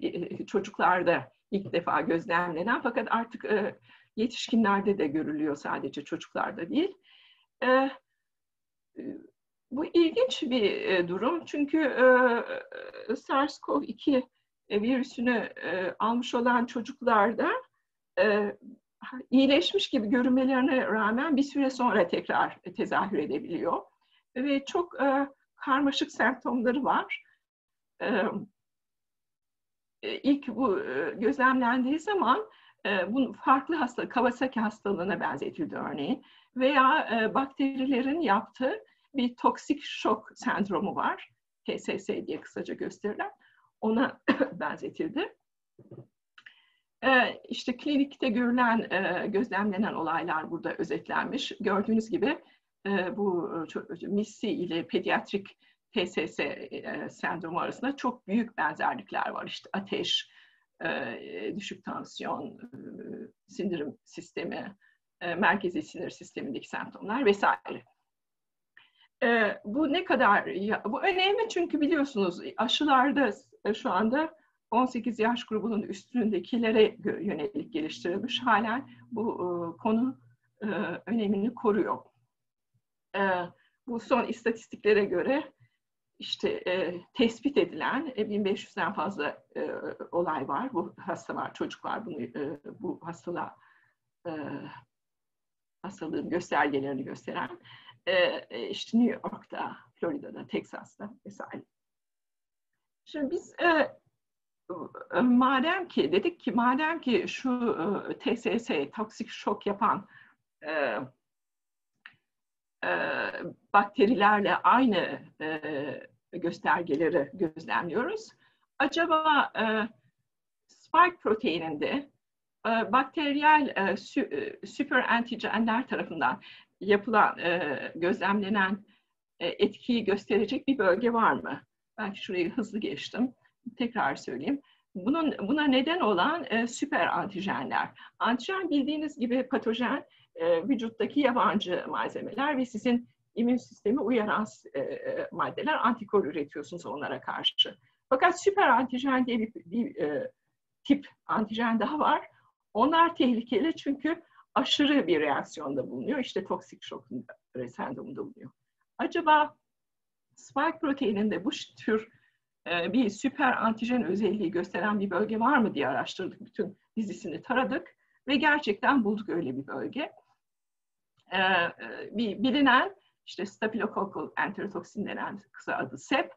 e, çocuklarda ilk defa gözlemlenen fakat artık e, yetişkinlerde de görülüyor sadece çocuklarda değil. E, bu ilginç bir e, durum çünkü e, SARS-CoV-2 virüsünü e, almış olan çocuklarda e, iyileşmiş gibi görünmelerine rağmen bir süre sonra tekrar tezahür edebiliyor. Ve çok e, karmaşık semptomları var. E, ilk bu e, gözlemlendiği zaman e, bu farklı hasta, Kawasaki hastalığına benzetildi örneğin. Veya e, bakterilerin yaptığı bir toksik şok sendromu var. TSS diye kısaca gösterilen. Ona benzetildi. İşte klinikte görülen, gözlemlenen olaylar burada özetlenmiş. Gördüğünüz gibi bu MIS-C ile pediatrik TSS sendromu arasında çok büyük benzerlikler var. İşte ateş, düşük tansiyon, sindirim sistemi, merkezi sinir sistemindeki semptomlar vesaire. Bu ne kadar, bu önemli çünkü biliyorsunuz aşılarda şu anda 18 yaş grubunun üstündekilere yönelik geliştirilmiş halen bu konu önemini koruyor. Bu son istatistiklere göre işte e, tespit edilen e, 1500'den fazla e, olay var. Bu hasta var, çocuk var. Bunu e, bu hastalığa e, hastalığın göstergelerini gösteren e, işte New York'ta, Florida'da, Texas'ta vesaire. Şimdi biz e, madem ki dedik ki madem ki şu e, TSS toksik şok yapan e, e, bakterilerle aynı e, göstergeleri gözlemliyoruz. Acaba e, spike proteininde e, bakteriyel e, sü, e, süper antijenler tarafından yapılan, e, gözlemlenen e, etkiyi gösterecek bir bölge var mı? Belki şurayı hızlı geçtim. Tekrar söyleyeyim. Bunun buna neden olan e, süper antijenler. Antijen bildiğiniz gibi patojen e, vücuttaki yabancı malzemeler ve sizin immün sistemi uyaran e, e, maddeler, antikor üretiyorsunuz onlara karşı. Fakat süper antijen diye bir, bir e, tip antijen daha var. Onlar tehlikeli çünkü aşırı bir reaksiyonda bulunuyor. İşte toksik şok sendromunda bulunuyor. Acaba spike proteininde bu tür bir süper antijen özelliği gösteren bir bölge var mı diye araştırdık. Bütün dizisini taradık ve gerçekten bulduk öyle bir bölge. E, e, bir bilinen işte Staphylococcus enterotoksin denen kısa adı SEP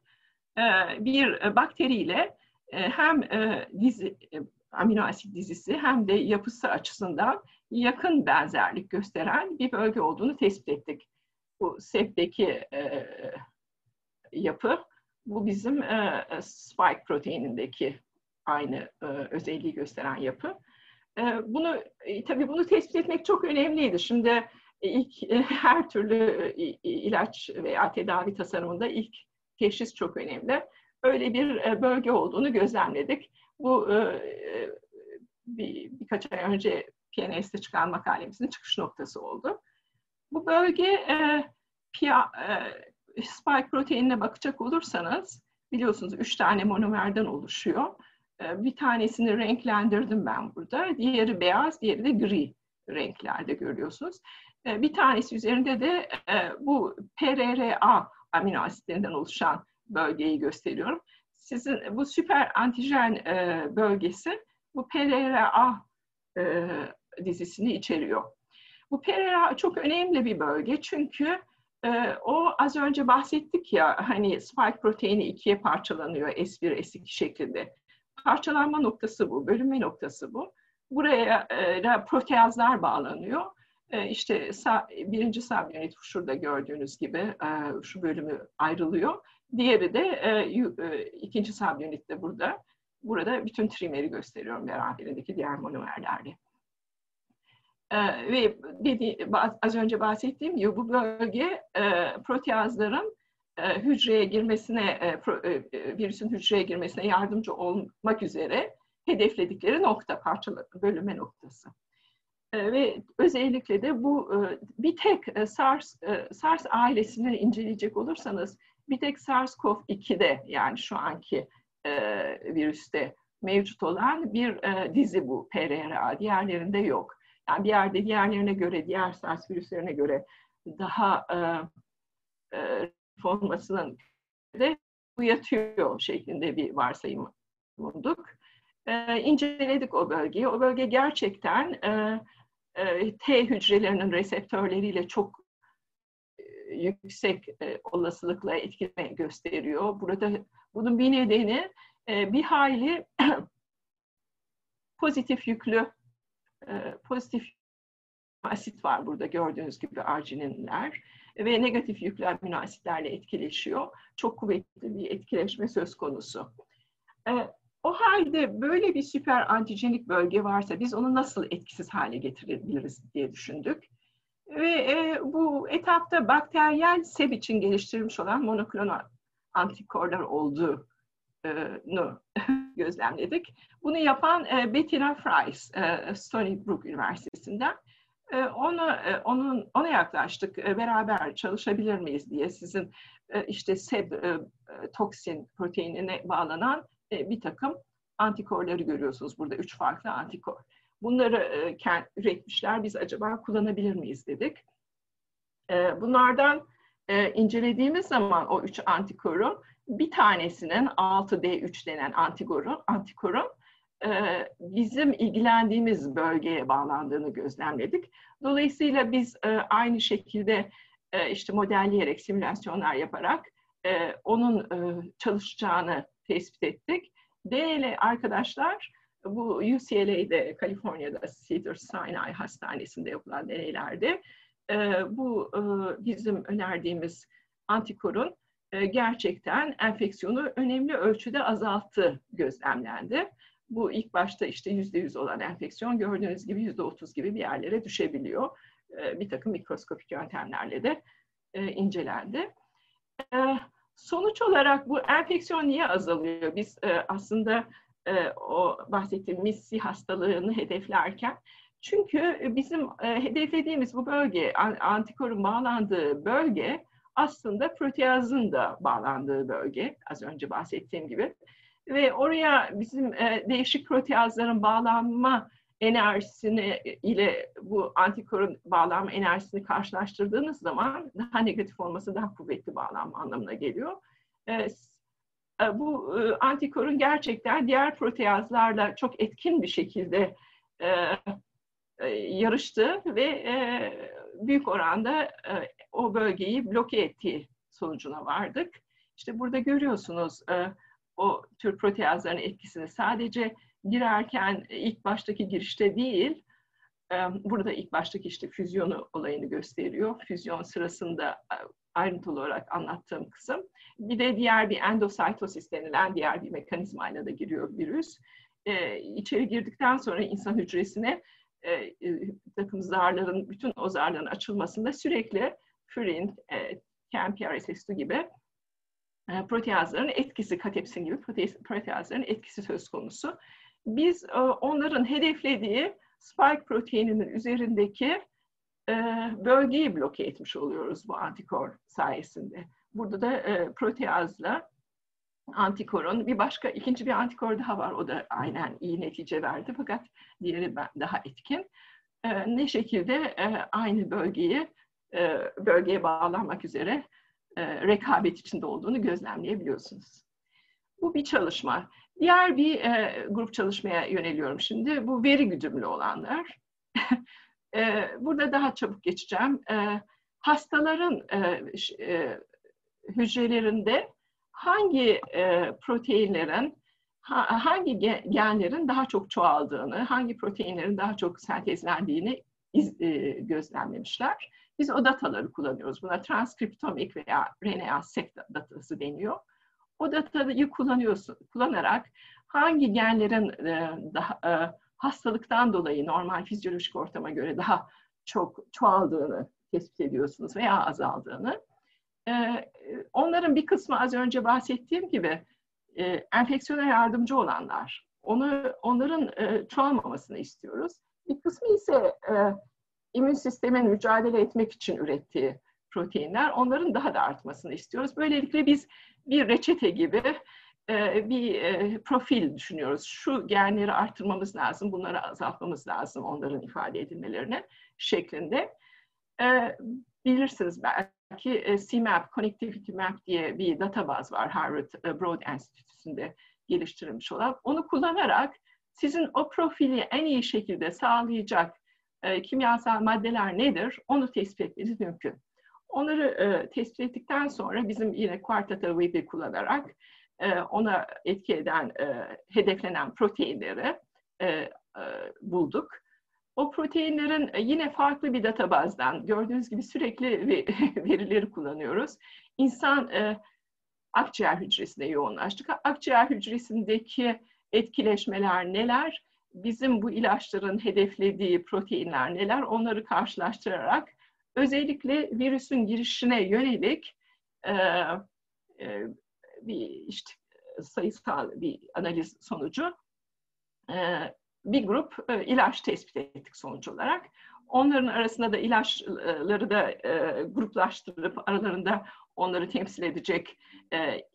bir bakteriyle hem dizi, amino asit dizisi hem de yapısı açısından yakın benzerlik gösteren bir bölge olduğunu tespit ettik. Bu SEP'teki yapı, bu bizim spike proteinindeki aynı özelliği gösteren yapı. Bunu tabii bunu tespit etmek çok önemliydi. Şimdi ilk e, her türlü e, ilaç veya tedavi tasarımında ilk teşhis çok önemli. Öyle bir e, bölge olduğunu gözlemledik. Bu bir, birkaç ay önce PNS'te çıkan makalemizin çıkış noktası oldu. Bu bölge spike proteinine bakacak olursanız biliyorsunuz üç tane monomerden oluşuyor. Bir tanesini renklendirdim ben burada. Diğeri beyaz, diğeri de gri renklerde görüyorsunuz. Ee, bir tanesi üzerinde de e, bu PRRA amino asitlerinden oluşan bölgeyi gösteriyorum. Sizin bu süper antijen e, bölgesi bu PRRA e, dizisini içeriyor. Bu PRRA çok önemli bir bölge çünkü o az önce bahsettik ya hani spike proteini ikiye parçalanıyor S1, S2 şeklinde. Parçalanma noktası bu, bölünme noktası bu. Buraya proteazlar bağlanıyor e, işte birinci subunit şurada gördüğünüz gibi e, şu bölümü ayrılıyor. Diğeri de e, ikinci subunit de burada. Burada bütün trimeri gösteriyorum beraberindeki diğer monomerlerle. Ve dedi, az önce bahsettiğim gibi bu bölge proteazların hücreye girmesine, virüsün hücreye girmesine yardımcı olmak üzere hedefledikleri nokta, parçalı bölüme noktası. Ee, ve özellikle de bu e, bir tek e, SARS e, SARS ailesini inceleyecek olursanız bir tek SARS-CoV-2'de yani şu anki virüste mevcut olan bir dizi bu PRRA. Diğerlerinde yok. Yani bir yerde diğerlerine göre, diğer SARS virüslerine göre daha e, olmasının de bu yatıyor şeklinde bir varsayım bulduk. E, inceledik o bölgeyi. O bölge gerçekten e, e, T hücrelerinin reseptörleriyle çok e, yüksek e, olasılıkla etkileme gösteriyor. Burada bunun bir nedeni bir hayli pozitif yüklü pozitif asit var burada gördüğünüz gibi argininler ve negatif yüklü amino asitlerle etkileşiyor. Çok kuvvetli bir etkileşme söz konusu. O halde böyle bir süper antijenik bölge varsa biz onu nasıl etkisiz hale getirebiliriz diye düşündük. Ve bu etapta bakteriyel seb için geliştirilmiş olan monoklonal antikorlar olduğunu gözlemledik. Bunu yapan e, Bettina Fries, e, Stony Brook Üniversitesi'nden. E, onu, e, onun, ona yaklaştık, e, beraber çalışabilir miyiz diye sizin e, işte seb e, toksin proteinine bağlanan e, bir takım antikorları görüyorsunuz burada, üç farklı antikor. Bunları e, kend, üretmişler, biz acaba kullanabilir miyiz dedik. E, bunlardan e, incelediğimiz zaman o üç antikoru bir tanesinin 6D3 denen antikorun, antikorun e, bizim ilgilendiğimiz bölgeye bağlandığını gözlemledik. Dolayısıyla biz e, aynı şekilde e, işte modelleyerek, simülasyonlar yaparak onun çalışacağını tespit ettik. DL arkadaşlar bu UCLA'de, Kaliforniya'da Cedars-Sinai Hastanesi'nde yapılan deneylerde bu bizim önerdiğimiz antikorun gerçekten enfeksiyonu önemli ölçüde azalttı gözlemlendi. Bu ilk başta işte yüzde yüz olan enfeksiyon gördüğünüz gibi yüzde otuz gibi bir yerlere düşebiliyor. Bir takım mikroskopik yöntemlerle de incelendi. Sonuç olarak bu enfeksiyon niye azalıyor? Biz aslında o bahsettiğim MIS-C hastalığını hedeflerken çünkü bizim hedeflediğimiz bu bölge, antikorun bağlandığı bölge aslında proteazın da bağlandığı bölge, az önce bahsettiğim gibi. Ve oraya bizim e, değişik proteazların bağlanma enerjisini ile bu antikorun bağlanma enerjisini karşılaştırdığınız zaman daha negatif olması daha kuvvetli bağlanma anlamına geliyor. E, e bu e, antikorun gerçekten diğer proteazlarla çok etkin bir şekilde e, e, yarıştı ve e, büyük oranda e, o bölgeyi bloke ettiği sonucuna vardık. İşte burada görüyorsunuz e, o tür proteazların etkisini sadece girerken ilk baştaki girişte değil, e, burada ilk baştaki işte füzyonu olayını gösteriyor. Füzyon sırasında e, ayrıntılı olarak anlattığım kısım. Bir de diğer bir endositosis denilen diğer bir mekanizmayla da giriyor virüs. Ee, içeri girdikten sonra insan hücresine e, e, takım zarların, bütün o zarların açılmasında sürekli furin, e, KMPRSS2 gibi e, proteazların etkisi, katepsin gibi proteazların etkisi söz konusu. Biz e, onların hedeflediği spike proteininin üzerindeki e, bölgeyi bloke etmiş oluyoruz bu antikor sayesinde. Burada da e, proteazla antikorun bir başka ikinci bir antikor daha var. O da aynen iyi netice verdi fakat diğeri daha etkin. E, ne şekilde e, aynı bölgeyi e, bölgeye bağlanmak üzere e, rekabet içinde olduğunu gözlemleyebiliyorsunuz. Bu bir çalışma. Diğer bir e, grup çalışmaya yöneliyorum şimdi. Bu veri güdümlü olanlar. burada daha çabuk geçeceğim. Hastaların hücrelerinde hangi proteinlerin, ha, hangi genlerin daha çok çoğaldığını, hangi proteinlerin daha çok sentezlendiğini iz, e, gözlemlemişler. Biz o dataları kullanıyoruz. Buna transkriptomik veya RNA-seq datası deniyor. O datayı kullanıyorsun, kullanarak hangi genlerin e, daha, e, hastalıktan dolayı normal fizyolojik ortama göre daha çok çoğaldığını tespit ediyorsunuz veya azaldığını. E, onların bir kısmı az önce bahsettiğim gibi e, enfeksiyona yardımcı olanlar. Onu onların e, çoğalmamasını istiyoruz. Bir kısmı ise e, immün sistemin mücadele etmek için ürettiği proteinler. Onların daha da artmasını istiyoruz. Böylelikle biz bir reçete gibi e, bir e, profil düşünüyoruz. Şu genleri arttırmamız lazım, bunları azaltmamız lazım onların ifade edilmelerine şeklinde. E, bilirsiniz belki CMAP, Connectivity Map diye bir databaz var Harvard Broad Enstitüsü'nde geliştirilmiş olan. Onu kullanarak sizin o profili en iyi şekilde sağlayacak e, kimyasal maddeler nedir onu tespit etmeniz mümkün. Onları e, tespit ettikten sonra bizim yine Quartata Web'i kullanarak e, ona etki eden, e, hedeflenen proteinleri e, e, bulduk. O proteinlerin e, yine farklı bir databazdan, gördüğünüz gibi sürekli verileri kullanıyoruz. İnsan e, akciğer hücresine yoğunlaştık. Akciğer hücresindeki etkileşmeler neler? bizim bu ilaçların hedeflediği proteinler neler onları karşılaştırarak özellikle virüsün girişine yönelik e, e, bir işte sayısal bir analiz sonucu e, bir grup e, ilaç tespit ettik sonuç olarak. Onların arasında da ilaçları da e, gruplaştırıp aralarında onları temsil edecek e,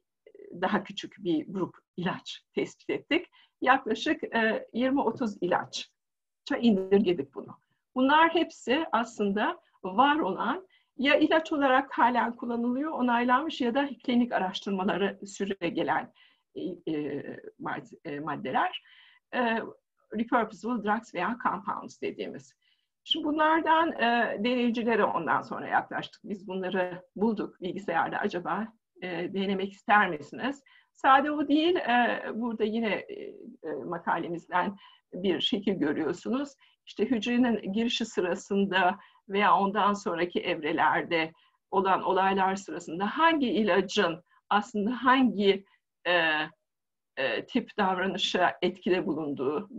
daha küçük bir grup ilaç tespit ettik. Yaklaşık e, 20-30 ilaçça indirgedik bunu. Bunlar hepsi aslında var olan ya ilaç olarak halen kullanılıyor, onaylanmış ya da klinik araştırmaları süre gelen e, e, maddeler. E, repurposable drugs veya compounds dediğimiz. Şimdi bunlardan e, deneyicilere ondan sonra yaklaştık. Biz bunları bulduk bilgisayarda acaba e, denemek ister misiniz? Sade o değil, e, burada yine e, e, makalemizden bir şekil görüyorsunuz. İşte hücrenin girişi sırasında veya ondan sonraki evrelerde olan olaylar sırasında hangi ilacın aslında hangi e, e, tip davranışa etkide bulunduğu,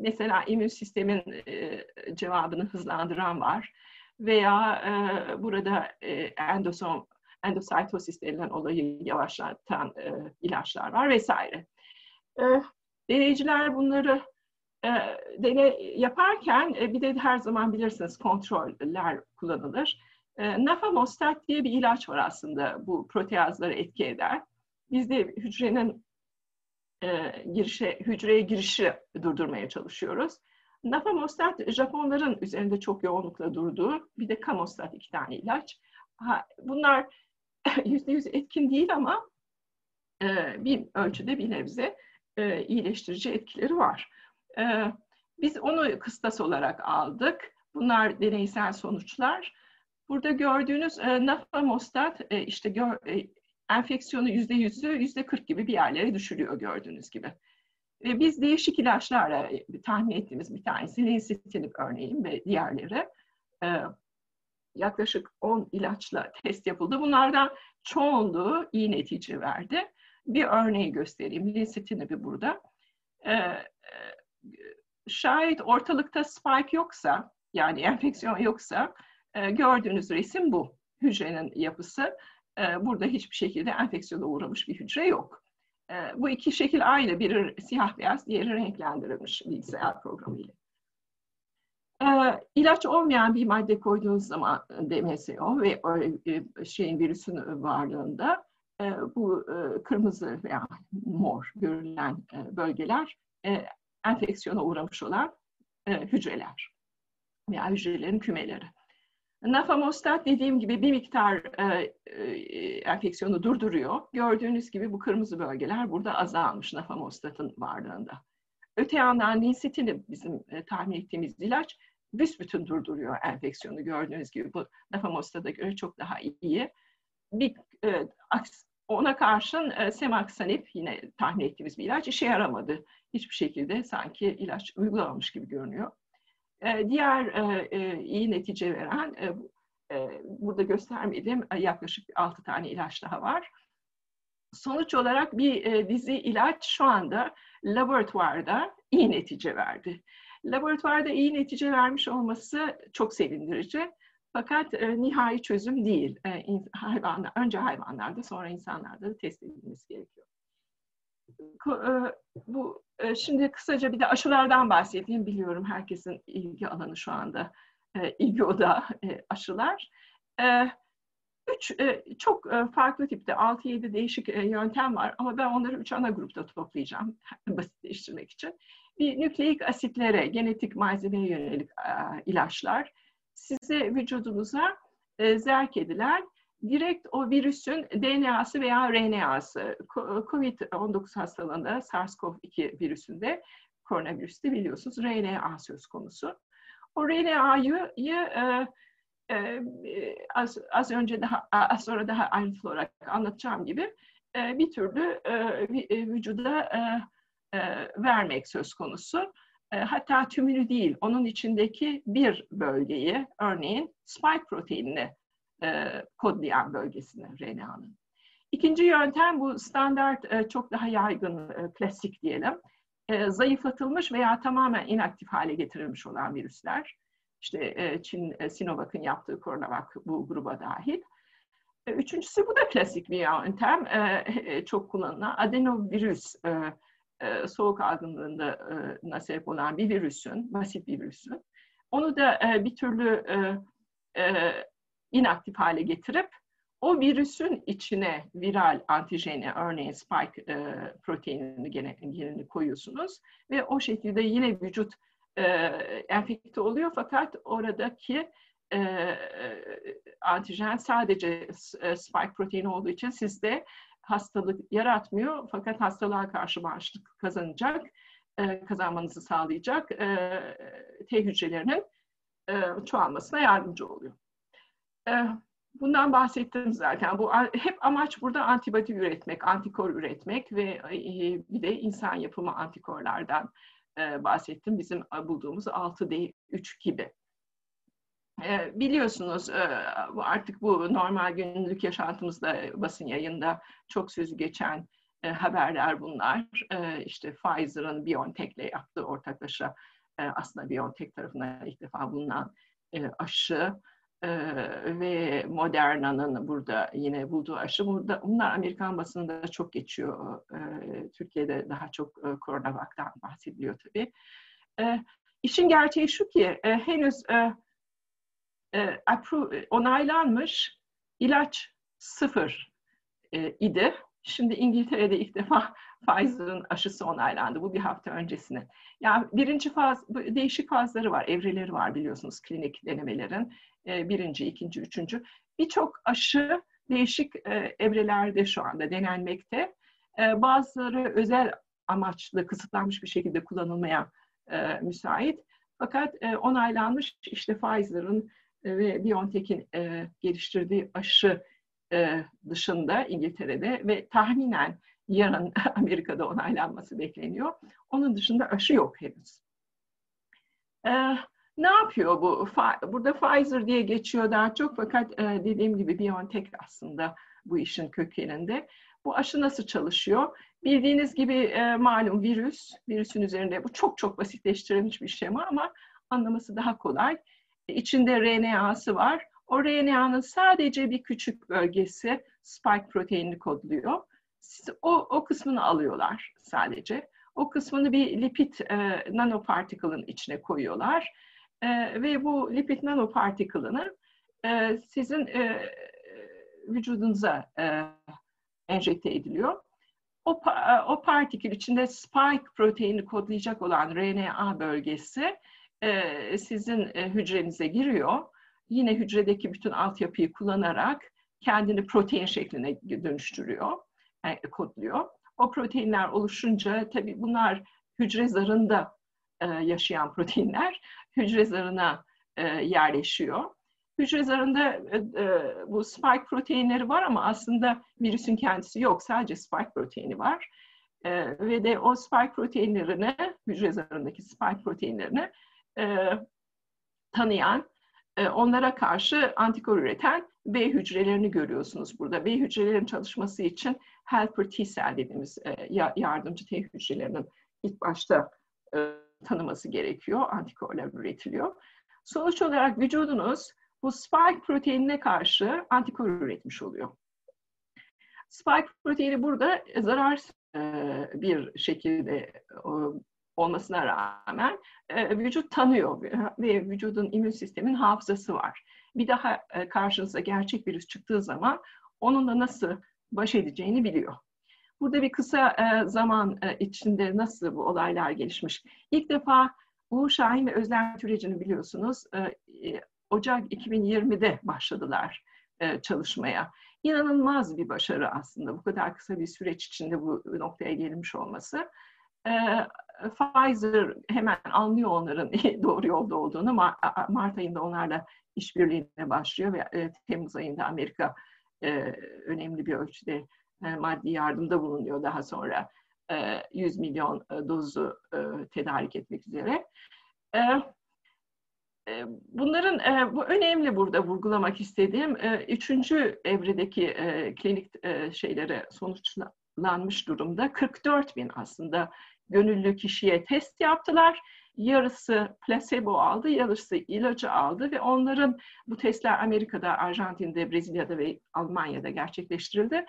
mesela immün sistemin e, cevabını hızlandıran var veya e, burada e, endosom, endositosis denilen olayı yavaşlatan e, ilaçlar var vesaire. E, deneyiciler bunları e, deney yaparken e, bir de her zaman bilirsiniz kontroller kullanılır. E, nafamostat diye bir ilaç var aslında bu proteazları etki eder. Biz de hücrenin e, girişe, hücreye girişi durdurmaya çalışıyoruz. Nafamostat Japonların üzerinde çok yoğunlukla durduğu bir de kamostat iki tane ilaç. Ha, bunlar yüzde yüz etkin değil ama e, bir ölçüde bir nebze e, iyileştirici etkileri var. E, biz onu kıstas olarak aldık. Bunlar deneysel sonuçlar. Burada gördüğünüz e, nafamostat e, işte gör, e, enfeksiyonu yüzde yüzü yüzde kırk gibi bir yerlere düşürüyor gördüğünüz gibi. Ve biz değişik ilaçlarla e, tahmin ettiğimiz bir tanesi lensitinib örneğin ve diğerleri e, yaklaşık 10 ilaçla test yapıldı. Bunlardan çoğunluğu iyi netice verdi. Bir örneği göstereyim. Lensitinib'i burada. E, e, şayet ortalıkta spike yoksa, yani enfeksiyon yoksa, e, gördüğünüz resim bu. Hücrenin yapısı e, burada hiçbir şekilde enfeksiyona uğramış bir hücre yok. E, bu iki şekil aynı. Biri siyah beyaz, diğeri renklendirilmiş bilgisayar programıyla. E, ilaç olmayan bir madde koyduğunuz zaman DMSO ve e, şeyin virüsün varlığında e, bu e, kırmızı veya mor görülen bölgeler enfeksiyona uğramış olan hücreler veya hücrelerin kümeleri. Nafamostat dediğim gibi bir miktar e, e, enfeksiyonu durduruyor. Gördüğünüz gibi bu kırmızı bölgeler burada azalmış nafamostatın varlığında. Öte yandan ninsitinib bizim e, tahmin ettiğimiz ilaç büsbütün durduruyor enfeksiyonu. Gördüğünüz gibi bu nafamostata göre çok daha iyi. Bir, e, ona karşın e, semaksanip yine tahmin ettiğimiz bir ilaç işe yaramadı. Hiçbir şekilde sanki ilaç uygulamamış gibi görünüyor. Ee, diğer e, e, iyi netice veren, e, burada göstermediğim yaklaşık 6 tane ilaç daha var. Sonuç olarak bir dizi ilaç şu anda laboratuvarda iyi netice verdi. Laboratuvarda iyi netice vermiş olması çok sevindirici. Fakat nihai çözüm değil. hayvanlar, önce hayvanlarda sonra insanlarda da test edilmesi gerekiyor. Bu ee, şimdi kısaca bir de aşılardan bahsedeyim. Biliyorum herkesin ilgi alanı şu anda e, ilgi odağı e, aşılar. Ee, üç e, çok farklı tipte 6-7 değişik yöntem var ama ben onları üç ana grupta toplayacağım basitleştirmek için. Bir nükleik asitlere, genetik malzemeye yönelik ilaçlar size vücudunuza zerk edilen direkt o virüsün DNA'sı veya RNA'sı. COVID-19 hastalığında SARS-CoV-2 virüsünde, koronavirüste biliyorsunuz RNA söz konusu. O RNA'yı e, e, az, az önce daha az sonra daha ayrıntılı olarak anlatacağım gibi e, bir türlü e, e vücuda e, e, vermek söz konusu. E, hatta tümünü değil, onun içindeki bir bölgeyi, örneğin spike proteinini e, kodlayan bölgesine RNA'nın. İkinci yöntem bu standart e, çok daha yaygın, e, klasik diyelim. E, zayıflatılmış veya tamamen inaktif hale getirilmiş olan virüsler. İşte Çin, Sinovac'ın yaptığı CoronaVac bu gruba dahil. Üçüncüsü bu da klasik bir yöntem. Çok kullanılan adenovirüs soğuk algınlığına sebep olan bir virüsün, basit bir virüsün. Onu da bir türlü inaktif hale getirip o virüsün içine viral antijeni, örneğin spike e, proteinini gene, genini koyuyorsunuz ve o şekilde yine vücut e, enfekte oluyor fakat oradaki e, antijen sadece e, spike proteini olduğu için sizde hastalık yaratmıyor fakat hastalığa karşı bağışıklık kazanacak, e, kazanmanızı sağlayacak e, T hücrelerinin e, çoğalmasına yardımcı oluyor. E, Bundan bahsettim zaten. Bu hep amaç burada antibodi üretmek, antikor üretmek ve e, bir de insan yapımı antikorlardan e, bahsettim. Bizim bulduğumuz 6D3 gibi. E, biliyorsunuz artık bu normal günlük yaşantımızda basın yayında çok sözü geçen haberler bunlar. İşte Pfizer'ın BioNTech'le yaptığı ortaklaşa aslında BioNTech tarafından ilk defa bulunan aşı ve Moderna'nın burada yine bulduğu aşı. Burada, bunlar Amerikan basınında çok geçiyor. E, Türkiye'de daha çok e, koronavaktan bahsediliyor tabii. E, işin gerçeği şu ki e, henüz e, e, onaylanmış ilaç sıfır e, idi. Şimdi İngiltere'de ilk defa Pfizer'ın aşısı onaylandı. Bu bir hafta öncesine. Yani birinci faz, değişik fazları var, evreleri var biliyorsunuz klinik denemelerin. E, birinci, ikinci, üçüncü. Birçok aşı değişik evrelerde şu anda denenmekte. Bazıları özel amaçlı, kısıtlanmış bir şekilde kullanılmaya müsait. Fakat onaylanmış işte Pfizer'ın ve BioNTech'in geliştirdiği aşı dışında İngiltere'de ve tahminen yarın Amerika'da onaylanması bekleniyor. Onun dışında aşı yok henüz. Ne yapıyor bu? Burada Pfizer diye geçiyor daha çok fakat e, dediğim gibi BioNTech aslında bu işin kökeninde. Bu aşı nasıl çalışıyor? Bildiğiniz gibi e, malum virüs, virüsün üzerinde bu çok çok basitleştirilmiş bir şema ama anlaması daha kolay. İçinde RNA'sı var. O RNA'nın sadece bir küçük bölgesi spike proteinini kodluyor. O, o kısmını alıyorlar sadece. O kısmını bir lipid e, nanoparticle'ın içine koyuyorlar e, ve bu lipid nanoparticle'ını e, sizin e, vücudunuza e, enjekte ediliyor. O, e, o partikül içinde spike proteini kodlayacak olan RNA bölgesi e, sizin e, hücrenize giriyor. Yine hücredeki bütün altyapıyı kullanarak kendini protein şekline dönüştürüyor, e, kodluyor. O proteinler oluşunca tabii bunlar hücre zarında yaşayan proteinler hücre zarına yerleşiyor. Hücre zarında e, bu spike proteinleri var ama aslında virüsün kendisi yok. Sadece spike proteini var. E, ve de o spike proteinlerini, hücre zarındaki spike proteinlerini e, tanıyan, e, onlara karşı antikor üreten B hücrelerini görüyorsunuz burada. B hücrelerin çalışması için helper T cell dediğimiz e, yardımcı T hücrelerinin ilk başta e, tanıması gerekiyor. Antikorlar üretiliyor. Sonuç olarak vücudunuz bu spike proteinine karşı antikor üretmiş oluyor. Spike proteini burada zarar e, bir şekilde e, olmasına rağmen e, vücut tanıyor ve vücudun immün sistemin hafızası var. Bir daha karşınıza gerçek virüs çıktığı zaman onunla nasıl baş edeceğini biliyor. Burada bir kısa e, zaman e, içinde nasıl bu olaylar gelişmiş. İlk defa Uğur Şahin ve Özlem Türeci'ni biliyorsunuz e, e Ocak 2020'de başladılar e, çalışmaya. İnanılmaz bir başarı aslında bu kadar kısa bir süreç içinde bu noktaya gelmiş olması. E, Pfizer hemen anlıyor onların doğru yolda olduğunu. Mart ayında onlarla işbirliğine başlıyor ve e, Temmuz ayında Amerika e, önemli bir ölçüde e, maddi yardımda bulunuyor daha sonra 100 e, milyon dozu tedarik etmek üzere. Bunların bu önemli burada vurgulamak istediğim üçüncü evredeki klinik şeylere sonuçla sınırlanmış durumda. 44 bin aslında gönüllü kişiye test yaptılar. Yarısı placebo aldı, yarısı ilacı aldı ve onların bu testler Amerika'da, Arjantin'de, Brezilya'da ve Almanya'da gerçekleştirildi.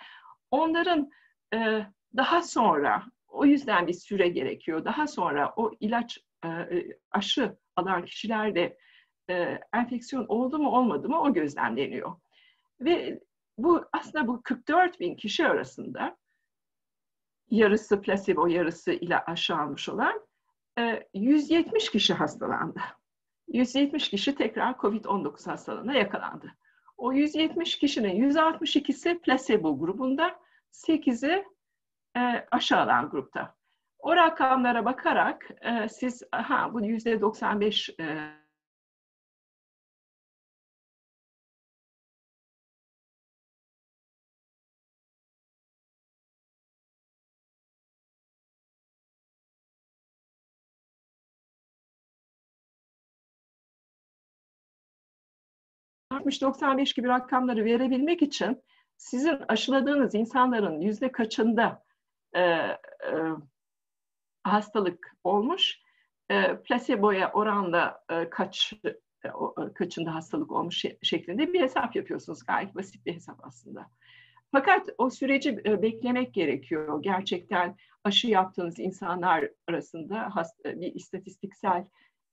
Onların e, daha sonra, o yüzden bir süre gerekiyor. Daha sonra o ilaç, e, e aşı alan kişilerde e, enfeksiyon oldu mu olmadı mı o gözlemleniyor. Ve bu aslında bu 44 bin kişi arasında yarısı placebo, yarısı ile aşı almış olan 170 e, kişi hastalandı. 170 kişi tekrar COVID-19 hastalığına yakalandı. O 170 kişinin 162'si placebo grubunda, 8'i e, aşı alan grupta. O rakamlara bakarak e, siz ha bu %95 e, 60-95 gibi rakamları verebilmek için sizin aşıladığınız insanların yüzde kaçında e, e, hastalık olmuş, e, plaseboya oranla e, kaç e, kaçında hastalık olmuş şeklinde bir hesap yapıyorsunuz. Gayet basit bir hesap aslında. Fakat o süreci e, beklemek gerekiyor. Gerçekten aşı yaptığınız insanlar arasında bir istatistiksel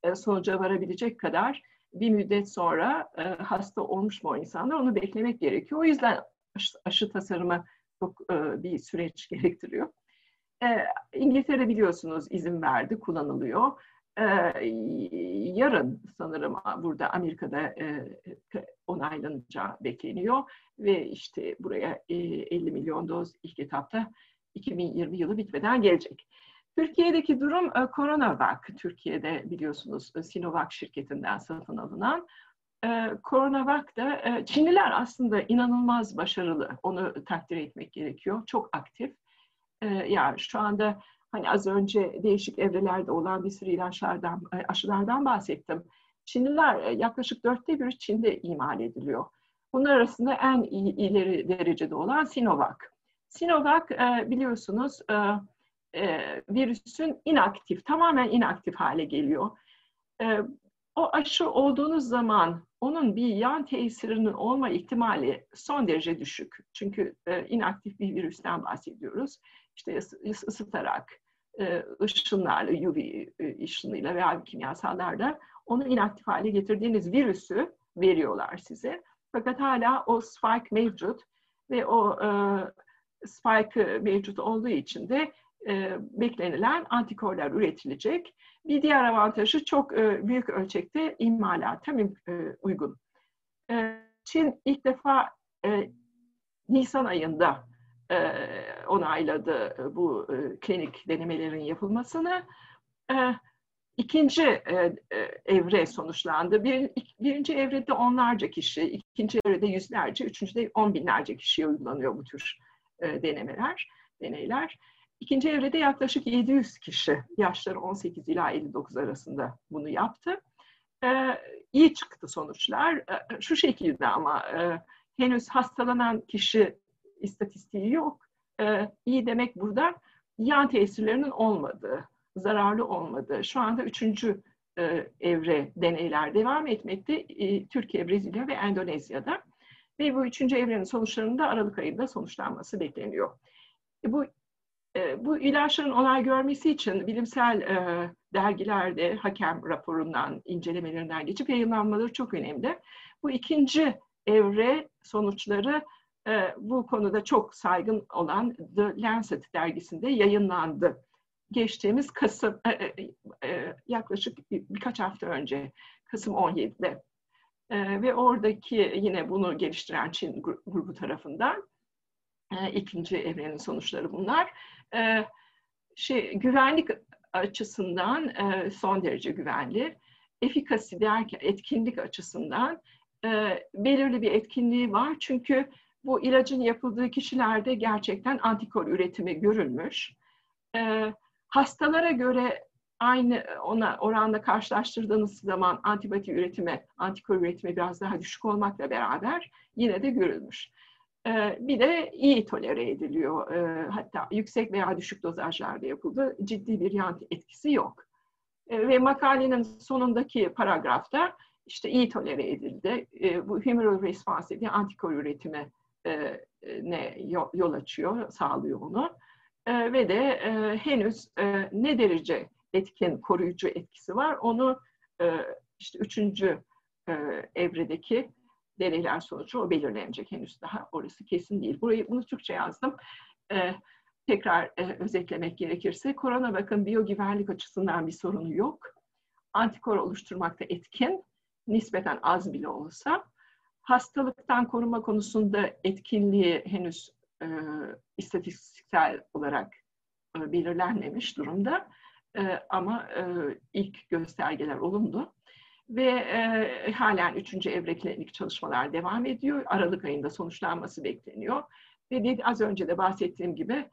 e, sonuca varabilecek kadar bir müddet sonra e, hasta olmuş mu o insanlar onu beklemek gerekiyor. O yüzden aşı, aşı tasarımı çok e, bir süreç gerektiriyor. E, İngiltere biliyorsunuz izin verdi, kullanılıyor. E, yarın sanırım burada Amerika'da e, onaylanacağı bekleniyor ve işte buraya e, 50 milyon doz ilk etapta 2020 yılı bitmeden gelecek. Türkiye'deki durum e, CoronaVac. Türkiye'de biliyorsunuz e, Sinovac şirketinden satın alınan. E, CoronaVac da Çinliler aslında inanılmaz başarılı. Onu takdir etmek gerekiyor. Çok aktif. Yani şu anda hani az önce değişik evrelerde olan bir sürü ilaçlardan, aşılardan bahsettim. Çinliler yaklaşık dörtte bir Çin'de imal ediliyor. Bunlar arasında en ileri derecede olan Sinovac. Sinovac biliyorsunuz e, virüsün inaktif, tamamen inaktif hale geliyor. E, o aşı olduğunuz zaman onun bir yan tesirinin olma ihtimali son derece düşük. Çünkü e, inaktif bir virüsten bahsediyoruz. İşte ısıtarak, e, ışınlarla, UV e, ışınıyla veya kimyasallarla onu inaktif hale getirdiğiniz virüsü veriyorlar size. Fakat hala o spike mevcut ve o e, spike mevcut olduğu için de e, beklenilen antikorlar üretilecek. Bir diğer avantajı çok e, büyük ölçekte imalata e, uygun. E, Çin ilk defa e, Nisan ayında e, onayladı bu e, klinik denemelerin yapılmasını. E, ikinci e, e, evre sonuçlandı. Bir, birinci evrede onlarca kişi, ikinci evrede yüzlerce, üçüncüde on binlerce kişiye uygulanıyor bu tür e, denemeler, deneyler. İkinci evrede yaklaşık 700 kişi yaşları 18 ila 59 arasında bunu yaptı. Ee, iyi çıktı sonuçlar. Ee, şu şekilde ama e, henüz hastalanan kişi istatistiği yok. Ee, iyi demek burada yan tesirlerinin olmadığı, zararlı olmadığı. Şu anda üçüncü e, evre deneyler devam etmekte. E, Türkiye, Brezilya ve Endonezya'da. Ve bu üçüncü evrenin sonuçlarının da Aralık ayında sonuçlanması bekleniyor. E, bu bu ilaçların onay görmesi için bilimsel e, dergilerde hakem raporundan, incelemelerinden geçip yayınlanmaları çok önemli. Bu ikinci evre sonuçları e, bu konuda çok saygın olan The Lancet dergisinde yayınlandı. Geçtiğimiz Kasım, e, e, e yaklaşık birkaç hafta önce, Kasım 17'de. E, ve oradaki yine bunu geliştiren Çin grubu tarafından e, ikinci evrenin sonuçları bunlar e, şey güvenlik açısından e, son derece güvenli. Efikasi derken etkinlik açısından e, belirli bir etkinliği var. Çünkü bu ilacın yapıldığı kişilerde gerçekten antikor üretimi görülmüş. E, hastalara göre aynı ona oranda karşılaştırdığınız zaman antibiyoti üretimi, antikor üretimi biraz daha düşük olmakla beraber yine de görülmüş. Bir de iyi tolere ediliyor. Hatta yüksek veya düşük dozajlarda yapıldı. Ciddi bir yan etkisi yok. Ve makalenin sonundaki paragrafta işte iyi tolere edildi. Bu humoral response dediği antikor üretimi ne yol açıyor, sağlıyor onu. Ve de henüz ne derece etkin koruyucu etkisi var onu işte üçüncü evredeki deneyler sonucu o belirlenecek henüz daha orası kesin değil. Burayı bunu Türkçe yazdım. E, tekrar e, özetlemek gerekirse korona bakın biyogüvenlik açısından bir sorunu yok. Antikor oluşturmakta etkin, nispeten az bile olsa. Hastalıktan koruma konusunda etkinliği henüz e, istatistiksel olarak e, belirlenmemiş durumda. E, ama e, ilk göstergeler olumlu. Ve e, halen üçüncü evre klinik çalışmalar devam ediyor. Aralık ayında sonuçlanması bekleniyor. Ve az önce de bahsettiğim gibi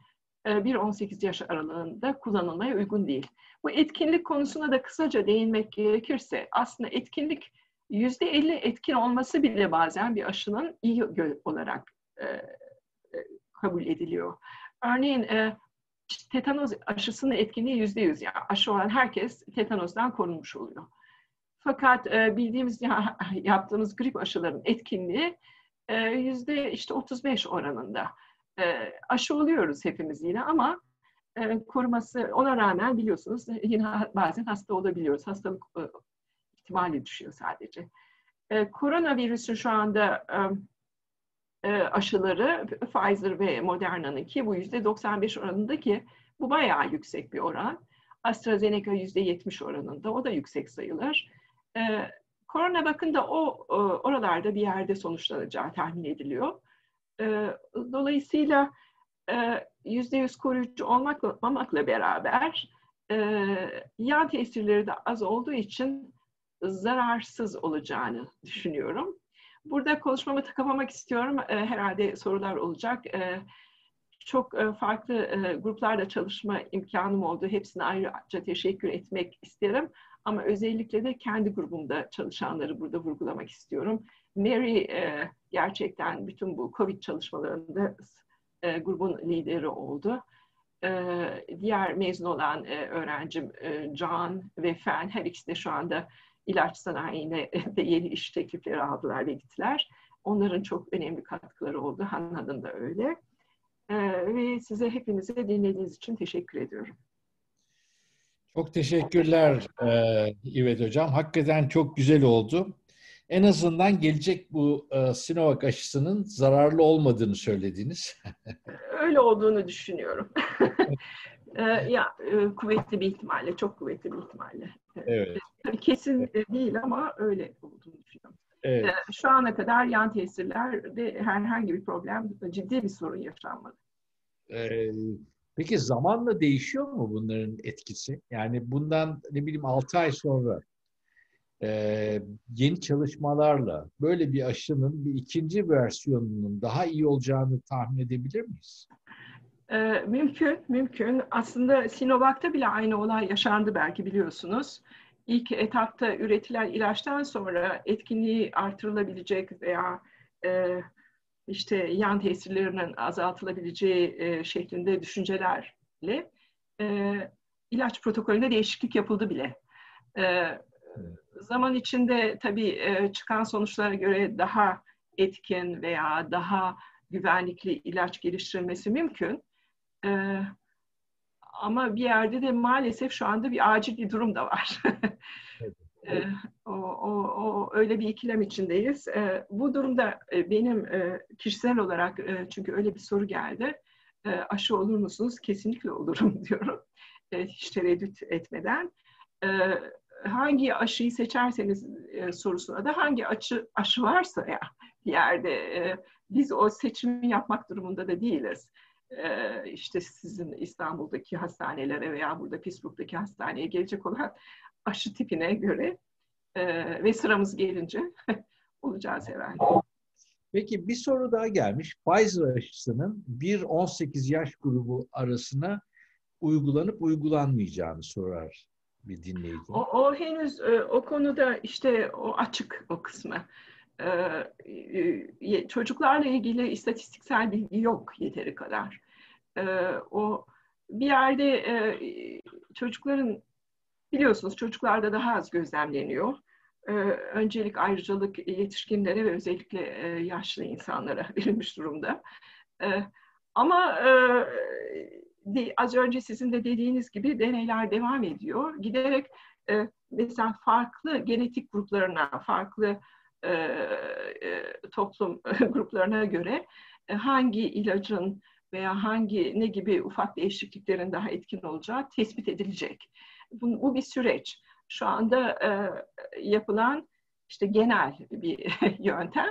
1-18 yaş aralığında kullanılmaya uygun değil. Bu etkinlik konusuna da kısaca değinmek gerekirse aslında etkinlik %50 etkin olması bile bazen bir aşının iyi olarak kabul ediliyor. Örneğin tetanoz aşısının etkinliği yüzde yüz. Yani aşı olan herkes tetanozdan korunmuş oluyor. Fakat e, bildiğimiz yaptığımız grip aşılarının etkinliği e, yüzde işte 35 oranında. E, aşı oluyoruz hepimiz yine ama e, koruması ona rağmen biliyorsunuz yine bazen hasta olabiliyoruz. Hastalık e, ihtimali düşüyor sadece. E, koronavirüsün şu anda e, aşıları Pfizer ve Moderna'nın ki bu yüzde 95 oranında ki bu bayağı yüksek bir oran. AstraZeneca yüzde 70 oranında o da yüksek sayılır. E, korona bakın da o e, oralarda bir yerde sonuçlanacağı tahmin ediliyor. E, dolayısıyla yüzde yüz koruyucu olmakla, beraber e, yan tesirleri de az olduğu için zararsız olacağını düşünüyorum. Burada konuşmamı kapamak istiyorum. E, herhalde sorular olacak. E, çok e, farklı e, gruplarla çalışma imkanım oldu. Hepsine ayrıca teşekkür etmek isterim. Ama özellikle de kendi grubumda çalışanları burada vurgulamak istiyorum. Mary e, gerçekten bütün bu COVID çalışmalarında e, grubun lideri oldu. E, diğer mezun olan e, öğrencim e, John ve Fen her ikisi de şu anda ilaç sanayine de yeni iş teklifleri aldılar ve gittiler. Onların çok önemli katkıları oldu. Hanna'nın da öyle. Ee, ve size hepinize dinlediğiniz için teşekkür ediyorum. Çok teşekkürler e, İvet Hocam. Hakikaten çok güzel oldu. En azından gelecek bu e, Sinovac aşısının zararlı olmadığını söylediniz. Öyle olduğunu düşünüyorum. e, ya e, kuvvetli bir ihtimalle, çok kuvvetli bir ihtimalle. Evet. Tabii kesin evet. değil ama öyle olduğunu düşünüyorum. Evet. Şu ana kadar yan tesirlerde herhangi bir problem, ciddi bir sorun yaşanmadı. Ee, peki zamanla değişiyor mu bunların etkisi? Yani bundan ne bileyim 6 ay sonra e, yeni çalışmalarla böyle bir aşının bir ikinci versiyonunun daha iyi olacağını tahmin edebilir miyiz? Ee, mümkün, mümkün. Aslında Sinovac'ta bile aynı olay yaşandı belki biliyorsunuz. İlk etapta üretilen ilaçtan sonra etkinliği artırılabilecek veya e, işte yan tesirlerinin azaltılabileceği e, şeklinde düşüncelerle e, ilaç protokolünde değişiklik yapıldı bile. E, zaman içinde tabii e, çıkan sonuçlara göre daha etkin veya daha güvenlikli ilaç geliştirilmesi mümkün. E, ama bir yerde de maalesef şu anda bir acil bir durum da var. e, o, o, o öyle bir ikilem içindeyiz. E, bu durumda e, benim e, kişisel olarak e, çünkü öyle bir soru geldi. E, aşı olur musunuz? Kesinlikle olurum diyorum. E, hiç tereddüt etmeden. E, hangi aşıyı seçerseniz e, sorusuna da hangi aşı, aşı varsa ya bir yerde e, biz o seçimi yapmak durumunda da değiliz işte sizin İstanbul'daki hastanelere veya burada Pittsburgh'daki hastaneye gelecek olan aşı tipine göre ve sıramız gelince olacağız herhalde. Peki bir soru daha gelmiş. Pfizer aşısının 1-18 yaş grubu arasına uygulanıp uygulanmayacağını sorar bir dinleyici. O, o henüz o konuda işte o açık o kısmı. e, çocuklarla ilgili istatistiksel bilgi yok yeteri kadar. E, o bir yerde e, çocukların biliyorsunuz çocuklarda daha az gözlemleniyor. E, öncelik ayrıcalık yetişkinlere ve özellikle e, yaşlı insanlara verilmiş durumda. E, ama e, az önce sizin de dediğiniz gibi deneyler devam ediyor. Giderek e, mesela farklı genetik gruplarına, farklı toplum gruplarına göre hangi ilacın veya hangi ne gibi ufak değişikliklerin daha etkin olacağı tespit edilecek. Bu, bu bir süreç. Şu anda e, yapılan işte genel bir yöntem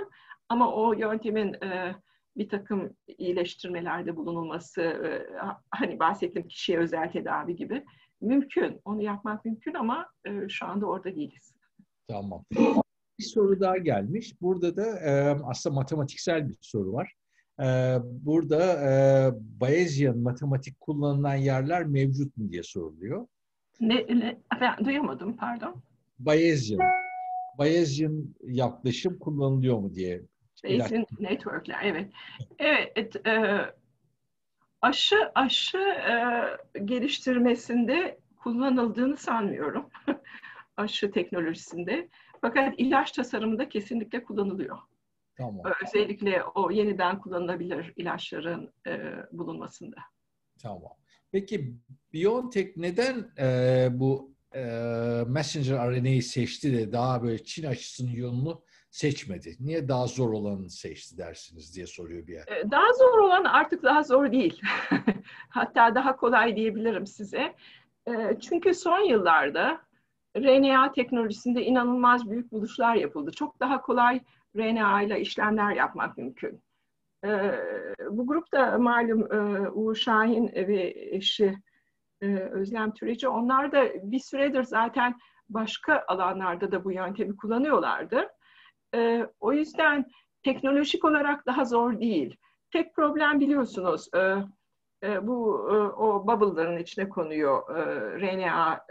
ama o yöntemin e, bir takım iyileştirmelerde bulunulması, e, hani bahsettiğim kişiye özel tedavi gibi mümkün. Onu yapmak mümkün ama e, şu anda orada değiliz. Tamam. Bir soru daha gelmiş. Burada da e, aslında matematiksel bir soru var. E, burada e, Bayesian matematik kullanılan yerler mevcut mu diye soruluyor. Ne, ne ben duyamadım pardon. Bayesian. Bayesian yaklaşım kullanılıyor mu diye. Bayesian networkler evet. Evet, e, aşı aşı e, geliştirmesinde kullanıldığını sanmıyorum. aşı teknolojisinde. Fakat ilaç tasarımında kesinlikle kullanılıyor. Tamam. Özellikle o yeniden kullanılabilir ilaçların e, bulunmasında. Tamam. Peki BioNTech neden e, bu e, messenger RNA'yı seçti de daha böyle Çin aşısının yolunu seçmedi? Niye daha zor olanı seçti dersiniz diye soruyor bir yer. E, daha zor olan artık daha zor değil. Hatta daha kolay diyebilirim size. E, çünkü son yıllarda RNA teknolojisinde inanılmaz büyük buluşlar yapıldı. Çok daha kolay RNA ile işlemler yapmak mümkün. Bu grupta malum Uğur Şahin ve eşi Özlem Türeci onlar da bir süredir zaten başka alanlarda da bu yöntemi kullanıyorlardı. O yüzden teknolojik olarak daha zor değil. Tek problem biliyorsunuz bu o bubble'ların içine konuyor RNA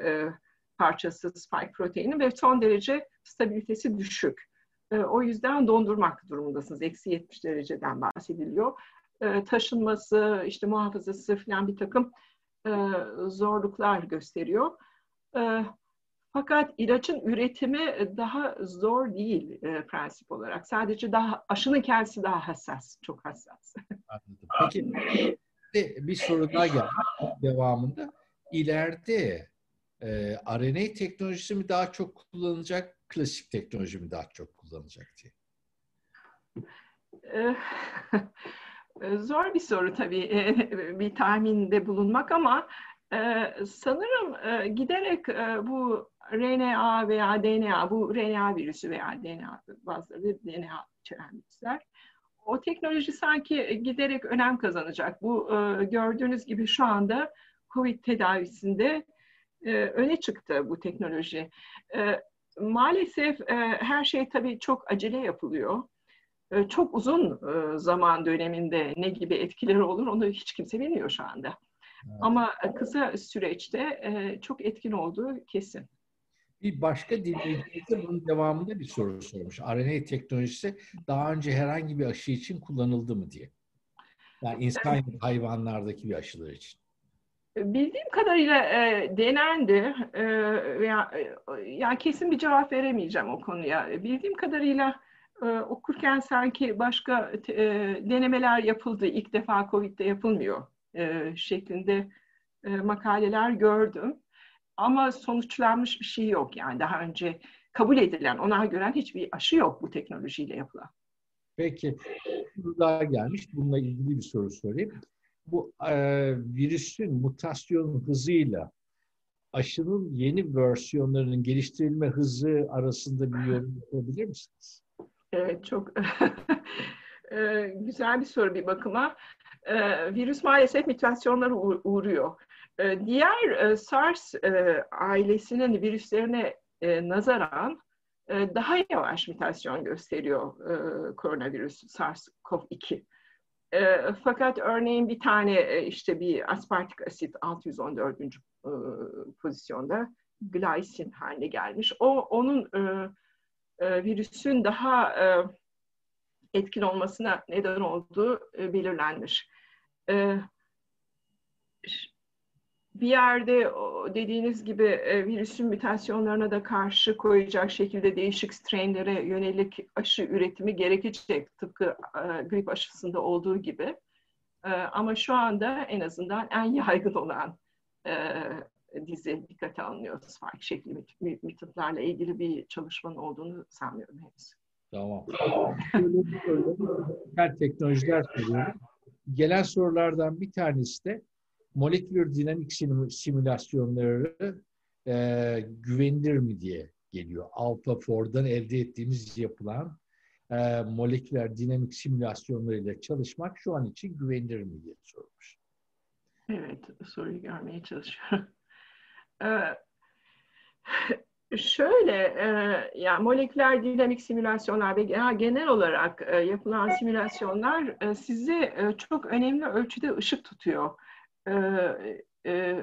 parçası spike proteini ve son derece stabilitesi düşük. E, o yüzden dondurmak durumundasınız. Eksi 70 dereceden bahsediliyor. E, taşınması, işte muhafazası falan bir takım e, zorluklar gösteriyor. E, fakat ilacın üretimi daha zor değil e, prensip olarak. Sadece daha aşının kendisi daha hassas, çok hassas. Anladım. Peki bir soru daha geldi devamında. İleride e, RNA teknolojisi mi daha çok kullanılacak, klasik teknoloji mi daha çok kullanılacak diye? Zor bir soru tabii bir tahminde bulunmak ama sanırım giderek bu RNA veya DNA, bu RNA virüsü veya DNA bazıları DNA içeren virüsler o teknoloji sanki giderek önem kazanacak. Bu gördüğünüz gibi şu anda COVID tedavisinde öne çıktı bu teknoloji. Maalesef e, her şey tabii çok acele yapılıyor. E, çok uzun e, zaman döneminde ne gibi etkileri olur onu hiç kimse bilmiyor şu anda. Evet. Ama kısa süreçte e, çok etkin olduğu kesin. Bir başka dinleyicimiz bunun devamında bir soru sormuş. RNA teknolojisi daha önce herhangi bir aşı için kullanıldı mı diye. Yani insan evet. hayvanlardaki bir aşılar için. Bildiğim kadarıyla e, denendi e, veya e, yani kesin bir cevap veremeyeceğim o konuya. Bildiğim kadarıyla e, okurken sanki başka e, denemeler yapıldı. İlk defa Covid'de yapılmıyor e, şeklinde e, makaleler gördüm. Ama sonuçlanmış bir şey yok yani daha önce kabul edilen, ona gören hiçbir aşı yok bu teknolojiyle yapılan. Peki, daha gelmiş. Bununla ilgili bir soru sorayım bu e, virüsün mutasyon hızıyla aşının yeni versiyonlarının geliştirilme hızı arasında bir yorum yapabilir misiniz? Evet, çok e, güzel bir soru bir bakıma. E, virüs maalesef mutasyonlara uğruyor. E, diğer e, SARS e, ailesinin virüslerine e, nazaran e, daha yavaş mutasyon gösteriyor e, koronavirüs SARS-CoV-2. E, fakat örneğin bir tane e, işte bir aspartik asit 614. E, pozisyonda glycin haline gelmiş. O onun e, e, virüsün daha e, etkin olmasına neden olduğu e, belirlenmiş. E, bir yerde dediğiniz gibi e, virüsün mutasyonlarına da karşı koyacak şekilde değişik strainlere yönelik aşı üretimi gerekecek tıpkı e, grip aşısında olduğu gibi. E, ama şu anda en azından en yaygın olan dizi dikkate alınıyoruz. Farklı şekilde metotlarla ilgili bir çalışmanın olduğunu sanmıyorum henüz. Tamam. Ben teknolojiler soruyorum. Gelen sorulardan bir tanesi de moleküler dinamik simülasyonları e, güvenilir mi diye geliyor. AlphaFour'dan elde ettiğimiz yapılan e, moleküler dinamik simülasyonlarıyla çalışmak şu an için güvenilir mi diye sormuş. Evet, soruyu görmeye çalışıyorum. Ee, şöyle, e, yani moleküler dinamik simülasyonlar ve genel olarak e, yapılan simülasyonlar e, sizi e, çok önemli ölçüde ışık tutuyor e, e,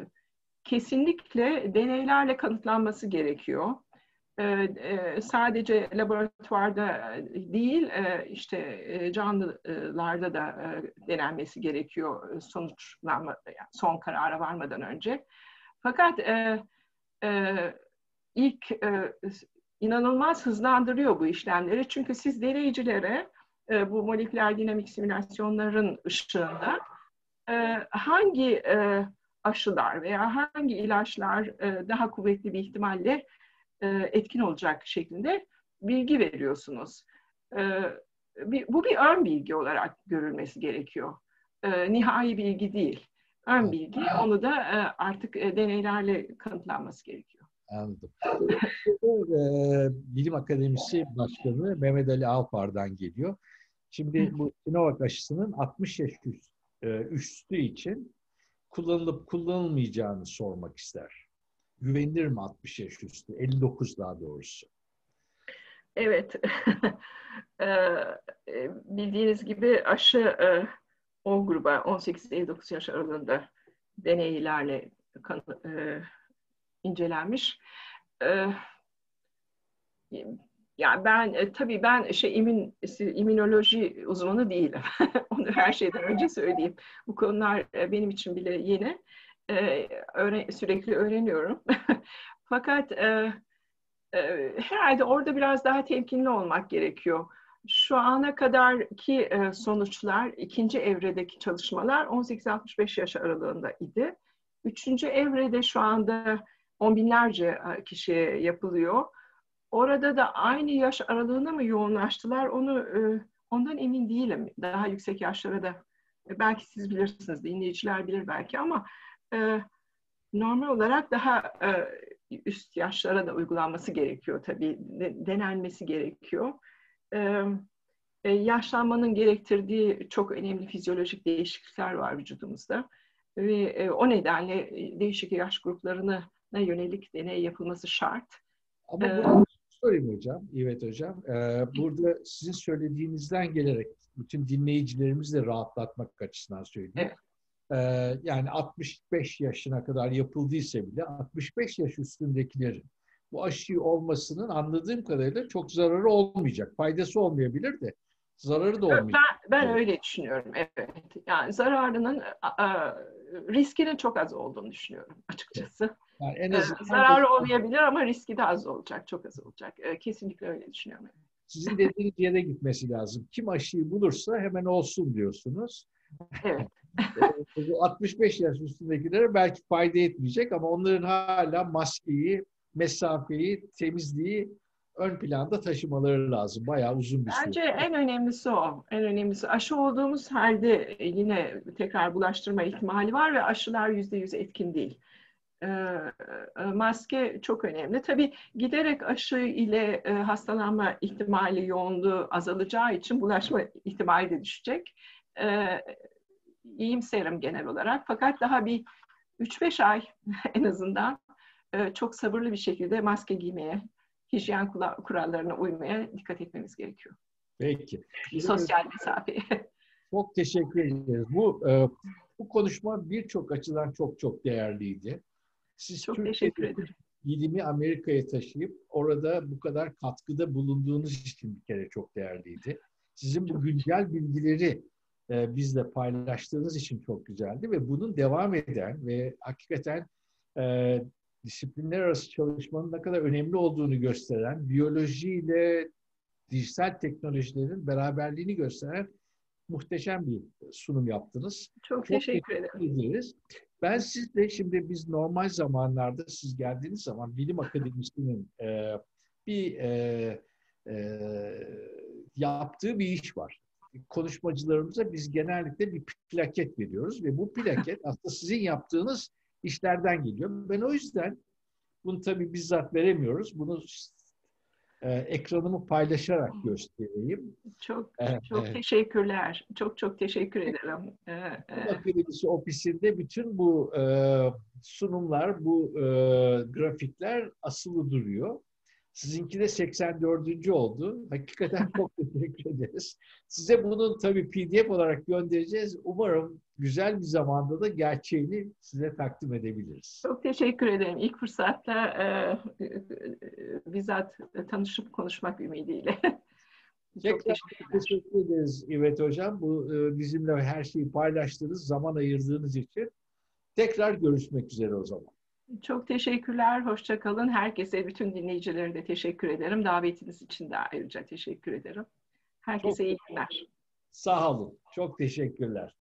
kesinlikle deneylerle kanıtlanması gerekiyor. E, e, sadece laboratuvarda değil, e, işte e, canlılarda da e, denenmesi gerekiyor sonuçlanma, yani son karara varmadan önce. Fakat e, e, ilk e, inanılmaz hızlandırıyor bu işlemleri. Çünkü siz deneyicilere e, bu moleküler dinamik simülasyonların ışığında e, hangi e, aşılar veya hangi ilaçlar e, daha kuvvetli bir ihtimalle e, etkin olacak şeklinde bilgi veriyorsunuz. E, bir, bu bir ön bilgi olarak görülmesi gerekiyor. E, nihai bilgi değil. Ön bilgi, onu da e, artık e, deneylerle kanıtlanması gerekiyor. Anladım. Bilim Akademisi Başkanı Mehmet Ali Alpar'dan geliyor. Şimdi bu Sinovac aşısının 60 yaş üstü e, üstü için kullanılıp kullanılmayacağını sormak ister. Güvenilir mi 60 yaş üstü? 59 daha doğrusu. Evet. E, e, bildiğiniz gibi aşı o gruba 18-59 yaş aralığında deneylerle incelenmiş. Yani ben e, tabii ben şey immün, immünoloji uzmanı değilim. Onu her şeyden önce söyleyeyim. Bu konular e, benim için bile yeni. E, öğren, sürekli öğreniyorum. Fakat e, e, herhalde orada biraz daha temkinli olmak gerekiyor. Şu ana kadarki e, sonuçlar, ikinci evredeki çalışmalar 18-65 yaş aralığında idi. Üçüncü evrede şu anda on binlerce e, kişiye yapılıyor Orada da aynı yaş aralığına mı yoğunlaştılar onu e, ondan emin değilim. Daha yüksek yaşlara da e, belki siz bilirsiniz, dinleyiciler bilir belki ama e, normal olarak daha e, üst yaşlara da uygulanması gerekiyor tabii, de, denenmesi gerekiyor. E, e, yaşlanmanın gerektirdiği çok önemli fizyolojik değişiklikler var vücudumuzda ve e, o nedenle değişik yaş gruplarına yönelik deney yapılması şart. Ama bu sorayım hocam, İvet hocam. Ee, burada sizin söylediğinizden gelerek bütün dinleyicilerimizi de rahatlatmak açısından söyleyeyim. Ee, yani 65 yaşına kadar yapıldıysa bile 65 yaş üstündekilerin bu aşıyı olmasının anladığım kadarıyla çok zararı olmayacak. Faydası olmayabilir de zararı da olmayacak. Ben, ben öyle düşünüyorum, evet. Yani zararının, riskinin çok az olduğunu düşünüyorum açıkçası. Yani en azından zararı olmayabilir ama riski de az olacak, çok az olacak. Kesinlikle öyle düşünüyorum. Sizin dediğiniz yere gitmesi lazım. Kim aşıyı bulursa hemen olsun diyorsunuz. Evet. 65 yaş üstündekilere belki fayda etmeyecek ama onların hala maskeyi, mesafeyi, temizliği ön planda taşımaları lazım. Bayağı uzun bir süre. Bence en önemlisi o. En önemlisi aşı olduğumuz halde yine tekrar bulaştırma ihtimali var ve aşılar yüzde yüz etkin değil. Ee, e, maske çok önemli. Tabii giderek aşı ile e, hastalanma ihtimali yoğunluğu azalacağı için bulaşma ihtimali de düşecek. Ee, iyimserim genel olarak. Fakat daha bir 3-5 ay en azından e, çok sabırlı bir şekilde maske giymeye, hijyen kurallarına uymaya dikkat etmemiz gerekiyor. Peki. Sosyal mesafe. Çok teşekkür ederiz. Bu e, bu konuşma birçok açıdan çok çok değerliydi. Siz çok teşekkür ederim. bilimi Amerika'ya taşıyıp orada bu kadar katkıda bulunduğunuz için bir kere çok değerliydi. Sizin bu güncel bilgileri e, bizle paylaştığınız için çok güzeldi ve bunun devam eden ve hakikaten e, disiplinler arası çalışmanın ne kadar önemli olduğunu gösteren, biyolojiyle dijital teknolojilerin beraberliğini gösteren muhteşem bir sunum yaptınız. Çok, çok teşekkür ederim. Ederiz. Ben sizle şimdi biz normal zamanlarda siz geldiğiniz zaman bilim akademisinin e, bir e, e, yaptığı bir iş var. Konuşmacılarımıza biz genellikle bir plaket veriyoruz ve bu plaket aslında sizin yaptığınız işlerden geliyor. Ben o yüzden bunu tabii bizzat veremiyoruz. Bunu e, ekranımı paylaşarak göstereyim. Çok çok teşekkürler. Çok çok teşekkür ederim. Akademisi ofisinde bütün bu e, sunumlar, bu e, grafikler asılı duruyor. Sizinki de 84. oldu. Hakikaten çok teşekkür ederiz. Size bunun tabii PDF olarak göndereceğiz. Umarım güzel bir zamanda da gerçeğini size takdim edebiliriz. Çok teşekkür ederim. İlk fırsatta e, bizzat tanışıp konuşmak ümidiyle. Çok teşekkür, teşekkür ederiz İvet Hocam. Bu bizimle her şeyi paylaştığınız, zaman ayırdığınız için. Tekrar görüşmek üzere o zaman. Çok teşekkürler. Hoşçakalın. Herkese, bütün dinleyicilere de teşekkür ederim. Davetiniz için de ayrıca teşekkür ederim. Herkese Çok iyi günler. Sağ olun. Çok teşekkürler.